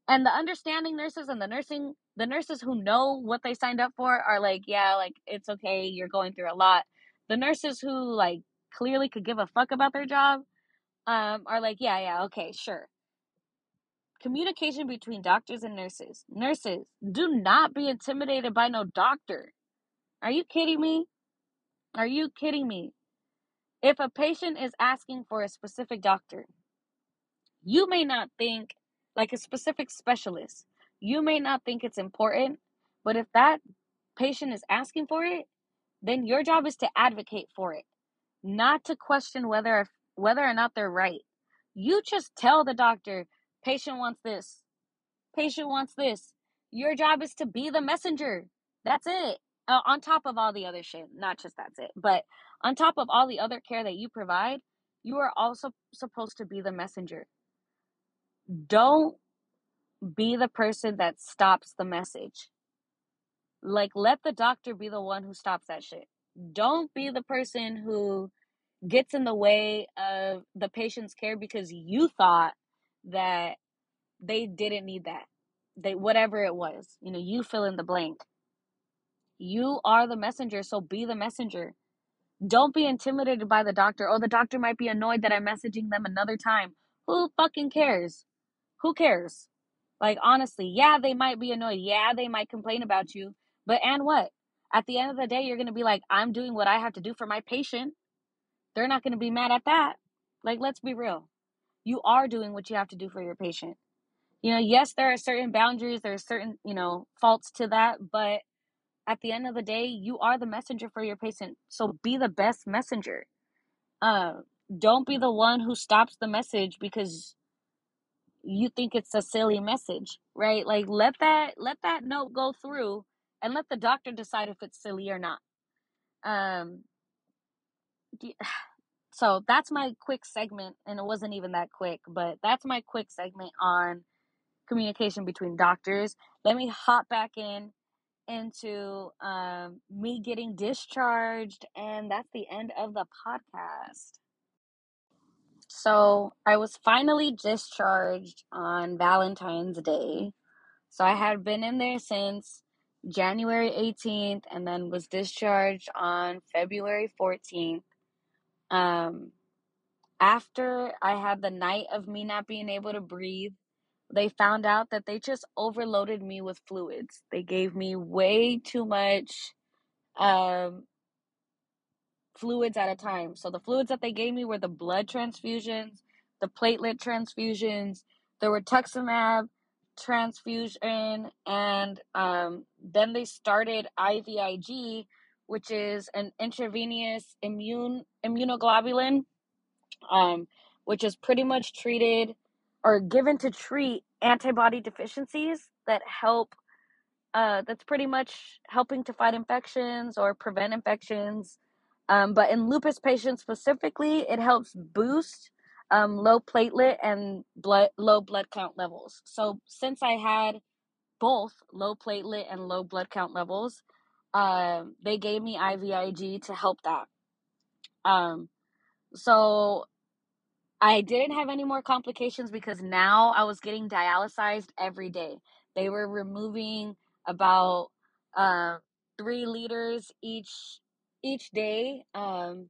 And the understanding nurses and the nursing, the nurses who know what they signed up for are like, yeah, like it's okay. You're going through a lot. The nurses who like clearly could give a fuck about their job um, are like, yeah, yeah, okay, sure communication between doctors and nurses. Nurses, do not be intimidated by no doctor. Are you kidding me? Are you kidding me? If a patient is asking for a specific doctor, you may not think like a specific specialist. You may not think it's important, but if that patient is asking for it, then your job is to advocate for it, not to question whether whether or not they're right. You just tell the doctor, Patient wants this. Patient wants this. Your job is to be the messenger. That's it. Uh, on top of all the other shit, not just that's it, but on top of all the other care that you provide, you are also supposed to be the messenger. Don't be the person that stops the message. Like, let the doctor be the one who stops that shit. Don't be the person who gets in the way of the patient's care because you thought that they didn't need that. They whatever it was, you know, you fill in the blank. You are the messenger, so be the messenger. Don't be intimidated by the doctor. Oh, the doctor might be annoyed that I'm messaging them another time. Who fucking cares? Who cares? Like honestly, yeah, they might be annoyed. Yeah, they might complain about you. But and what? At the end of the day, you're going to be like, I'm doing what I have to do for my patient. They're not going to be mad at that. Like, let's be real you are doing what you have to do for your patient. You know, yes, there are certain boundaries, there are certain, you know, faults to that, but at the end of the day, you are the messenger for your patient. So be the best messenger. Uh, don't be the one who stops the message because you think it's a silly message, right? Like let that let that note go through and let the doctor decide if it's silly or not. Um so that's my quick segment and it wasn't even that quick but that's my quick segment on communication between doctors. Let me hop back in into um, me getting discharged and that's the end of the podcast. So i was finally discharged on valentine's day. So i had been in there since january 18th and then was discharged on february 14th um, after I had the night of me not being able to breathe, they found out that they just overloaded me with fluids. They gave me way too much um, fluids at a time. So the fluids that they gave me were the blood transfusions, the platelet transfusions, there rituximab transfusion, and um, then they started IVIG, which is an intravenous immune immunoglobulin um, which is pretty much treated or given to treat antibody deficiencies that help uh, that's pretty much helping to fight infections or prevent infections. Um, but in lupus patients specifically, it helps boost um, low platelet and blood low blood count levels. So since I had both low platelet and low blood count levels, um, they gave me IVIG to help that. Um, so I didn't have any more complications because now I was getting dialysized every day. They were removing about uh, three liters each each day, um,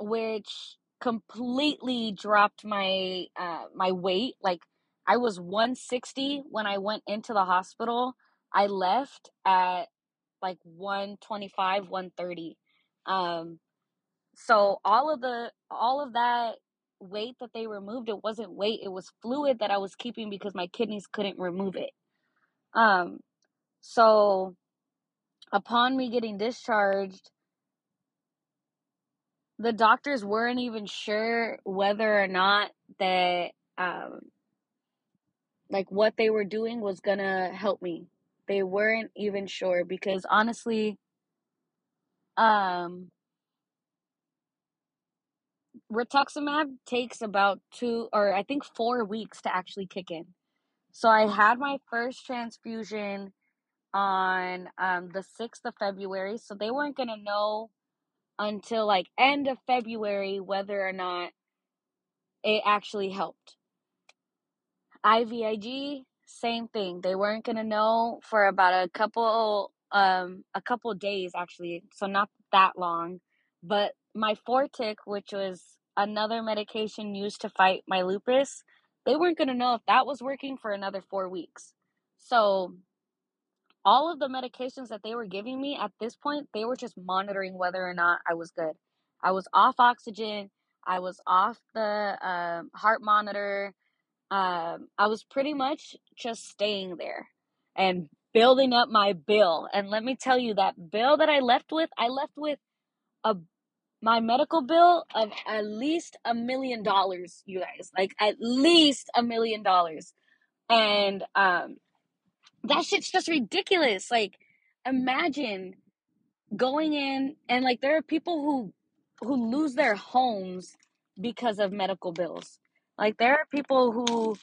which completely dropped my uh, my weight. Like I was 160 when I went into the hospital. I left at like 125, 130. Um, so all of the all of that weight that they removed, it wasn't weight, it was fluid that I was keeping because my kidneys couldn't remove it. Um, so upon me getting discharged, the doctors weren't even sure whether or not that um like what they were doing was gonna help me. They weren't even sure because honestly, um rituximab takes about two or I think four weeks to actually kick in. So I had my first transfusion on um, the 6th of February. So they weren't going to know until like end of February whether or not it actually helped. IVIG, same thing. They weren't going to know for about a couple um a couple days actually. So not that long. But my Fortic, which was another medication used to fight my lupus, they weren't going to know if that was working for another 4 weeks. So all of the medications that they were giving me at this point, they were just monitoring whether or not I was good. I was off oxygen. I was off the um, heart monitor. Um, I was pretty much just staying there and building up my bill. And let me tell you, that bill that I left with, I left with a my medical bill of at least a million dollars, you guys. Like at least a million dollars. And um that shit's just ridiculous. Like, imagine going in and like there are people who who lose their homes because of medical bills. Like there are people who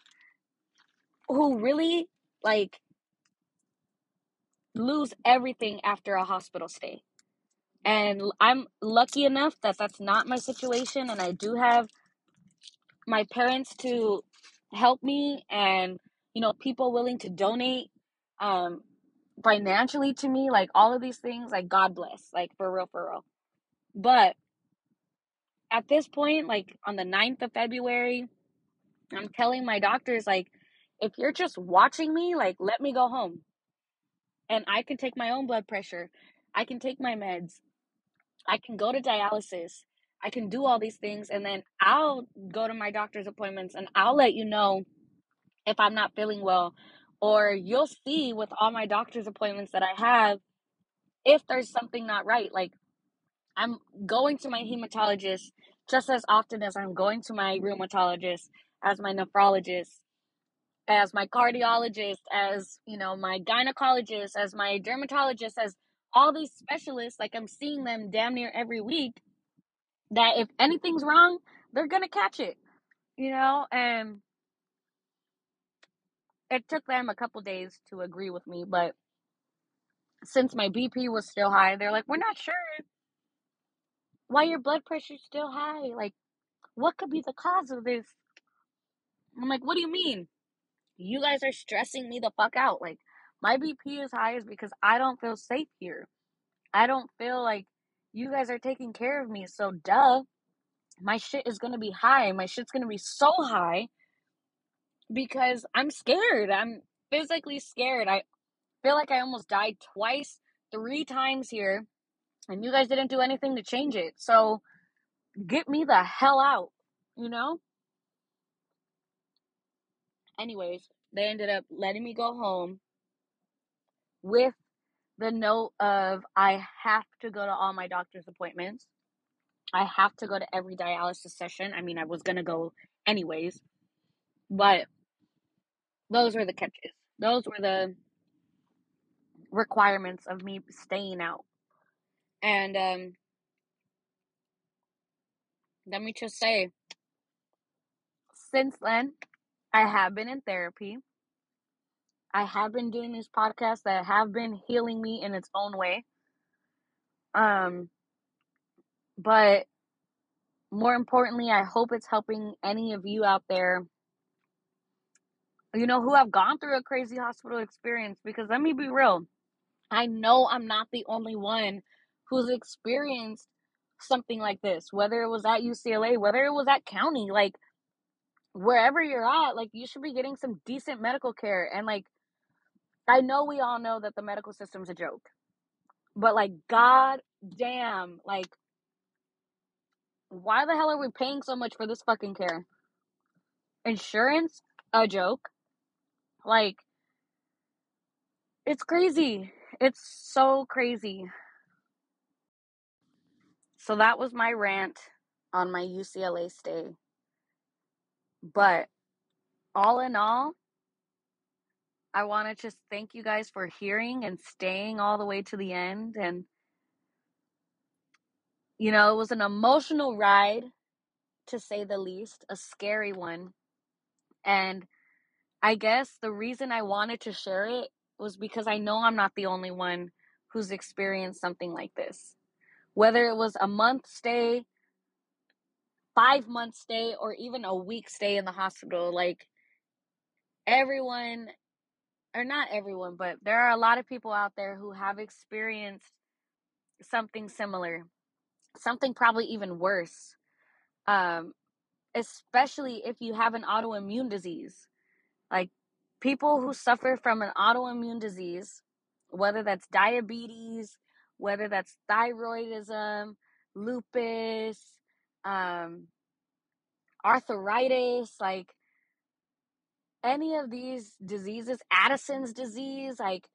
who really like lose everything after a hospital stay. And I'm lucky enough that that's not my situation and I do have my parents to help me and you know people willing to donate um financially to me, like all of these things, like God bless, like for real, for real. But at this point, like on the 9th of February, I'm telling my doctors, like, if you're just watching me, like, let me go home. And I can take my own blood pressure. I can take my meds. I can go to dialysis. I can do all these things. And then I'll go to my doctor's appointments and I'll let you know if I'm not feeling well or you'll see with all my doctor's appointments that I have if there's something not right. Like I'm going to my hematologist just as often as I'm going to my rheumatologist, as my nephrologist, as my cardiologist, as you know, my gynecologist, as my dermatologist, as all these specialists, like I'm seeing them damn near every week. That if anything's wrong, they're gonna catch it, you know, and it took them a couple days to agree with me, but since my BP was still high, they're like, we're not sure why your blood pressure's still high. Like, what could be the cause of this? I'm like, what do you mean? You guys are stressing me the fuck out. Like, my BP is high is because I don't feel safe here. I don't feel like you guys are taking care of me. So, duh, my shit is gonna be high. My shit's gonna be so high because I'm scared. I'm physically scared. I feel like I almost died twice, three times here, and you guys didn't do anything to change it. So get me the hell out, you know? Anyways, they ended up letting me go home with the note of I have to go to all my doctor's appointments. I have to go to every dialysis session. I mean, I was gonna go anyways, but those were the catches. Those were the requirements of me staying out. And um, let me just say, since then, I have been in therapy. I have been doing these podcasts that have been healing me in its own way. Um, but more importantly, I hope it's helping any of you out there, you know, who have gone through a crazy hospital experience. Because let me be real, I know I'm not the only one who's experienced something like this, whether it was at UCLA, whether it was at county, like wherever you're at, like you should be getting some decent medical care. And like, I know we all know that the medical system's a joke, but like, god damn, like, why the hell are we paying so much for this fucking care? Insurance, a joke. Like, it's crazy. It's so crazy. So that was my rant on my UCLA stay. But all in all, I want to just thank you guys for hearing and staying all the way to the end. And, you know, it was an emotional ride, to say the least, a scary one. And I guess the reason I wanted to share it was because I know I'm not the only one who's experienced something like this. Whether it was a month stay, five month stay, or even a week stay in the hospital, like everyone or not everyone, but there are a lot of people out there who have experienced something similar, something probably even worse. Um, especially if you have an autoimmune disease. Like people who suffer from an autoimmune disease, whether that's diabetes, whether that's thyroidism, lupus, um, arthritis, like any of these diseases, Addison's disease, like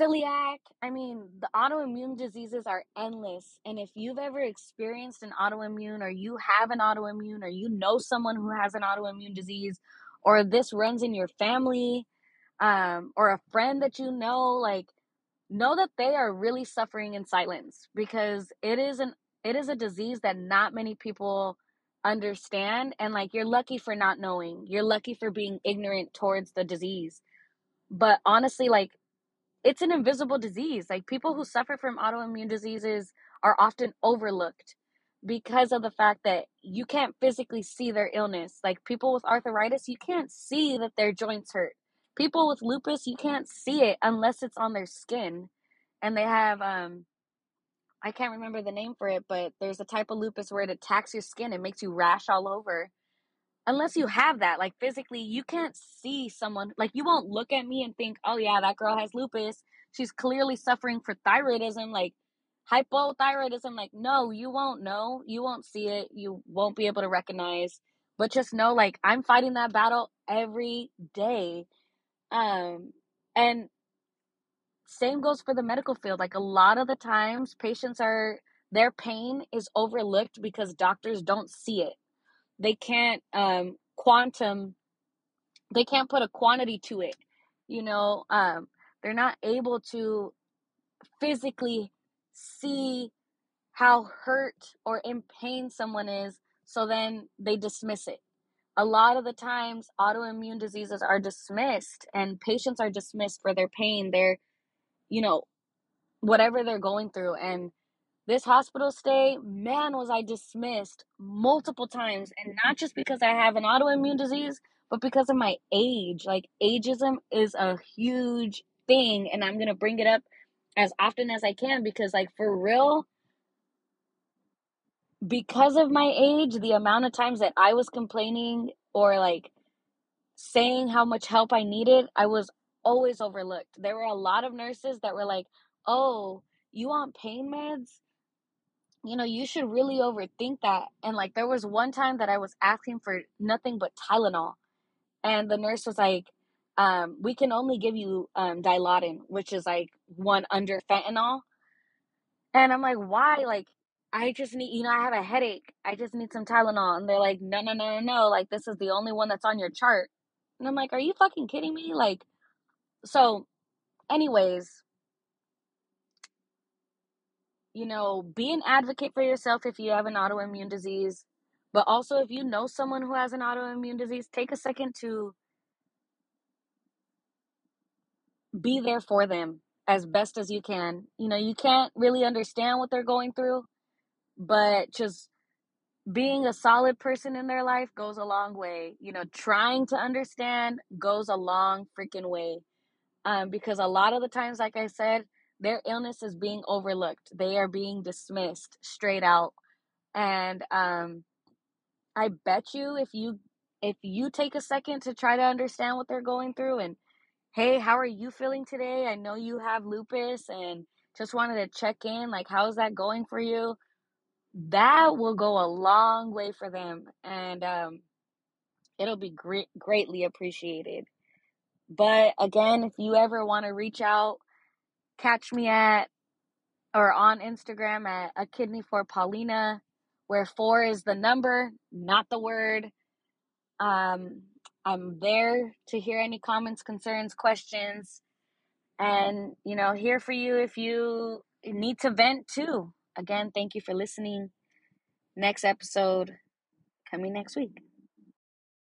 celiac. I mean, the autoimmune diseases are endless. And if you've ever experienced an autoimmune, or you have an autoimmune, or you know someone who has an autoimmune disease, or this runs in your family, um, or a friend that you know, like, know that they are really suffering in silence because it is an it is a disease that not many people understand and like you're lucky for not knowing. You're lucky for being ignorant towards the disease. But honestly like it's an invisible disease. Like people who suffer from autoimmune diseases are often overlooked because of the fact that you can't physically see their illness like people with arthritis you can't see that their joints hurt people with lupus you can't see it unless it's on their skin and they have um I can't remember the name for it, but there's a type of lupus where it attacks your skin and makes you rash all over. Unless you have that, like physically, you can't see someone, like you won't look at me and think, oh yeah, that girl has lupus. She's clearly suffering for thyroidism, like hypothyroidism. Like, no, you won't know. You won't see it. You won't be able to recognize. But just know, like, I'm fighting that battle every day. Um, and same goes for the medical field. Like a lot of the times, patients are, their pain is overlooked because doctors don't see it. They can't um, quantum, they can't put a quantity to it. You know, um, they're not able to physically see how hurt or in pain someone is, so then they dismiss it. A lot of the times, autoimmune diseases are dismissed and patients are dismissed for their pain, their you know, whatever they're going through. And this hospital stay, man, was I dismissed multiple times. And not just because I have an autoimmune disease, but because of my age. Like, ageism is a huge thing. And I'm going to bring it up as often as I can because, like, for real, because of my age, the amount of times that I was complaining or like saying how much help I needed, I was always overlooked. There were a lot of nurses that were like, "Oh, you want pain meds? You know, you should really overthink that." And like there was one time that I was asking for nothing but Tylenol, and the nurse was like, um, "We can only give you um, Dilaudid, which is like one under fentanyl." And I'm like, "Why? Like, I just need, you know, I have a headache. I just need some Tylenol. And they're like, no, no, no, no, no. Like, this is the only one that's on your chart. And I'm like, are you fucking kidding me? Like, so, anyways, you know, be an advocate for yourself if you have an autoimmune disease. But also, if you know someone who has an autoimmune disease, take a second to be there for them as best as you can. You know, you can't really understand what they're going through, but just being a solid person in their life goes a long way. You know, trying to understand goes a long freaking way. Um, because a lot of the times, like I said, their illness is being overlooked. They are being dismissed straight out. And um, I bet you if you if you take a second to try to understand what they're going through and hey, how are you feeling today? I know you have lupus and just wanted to check in like how's that going for you? That will go a long way for them and um it'll be great greatly appreciated. But again, if you ever want to reach out, catch me at or on Instagram at a kidney for Paulina, where four is the number, not the word. Um, I'm there to hear any comments, concerns, questions, and you know, here for you if you need to vent too. Again, thank you for listening. Next episode coming next week.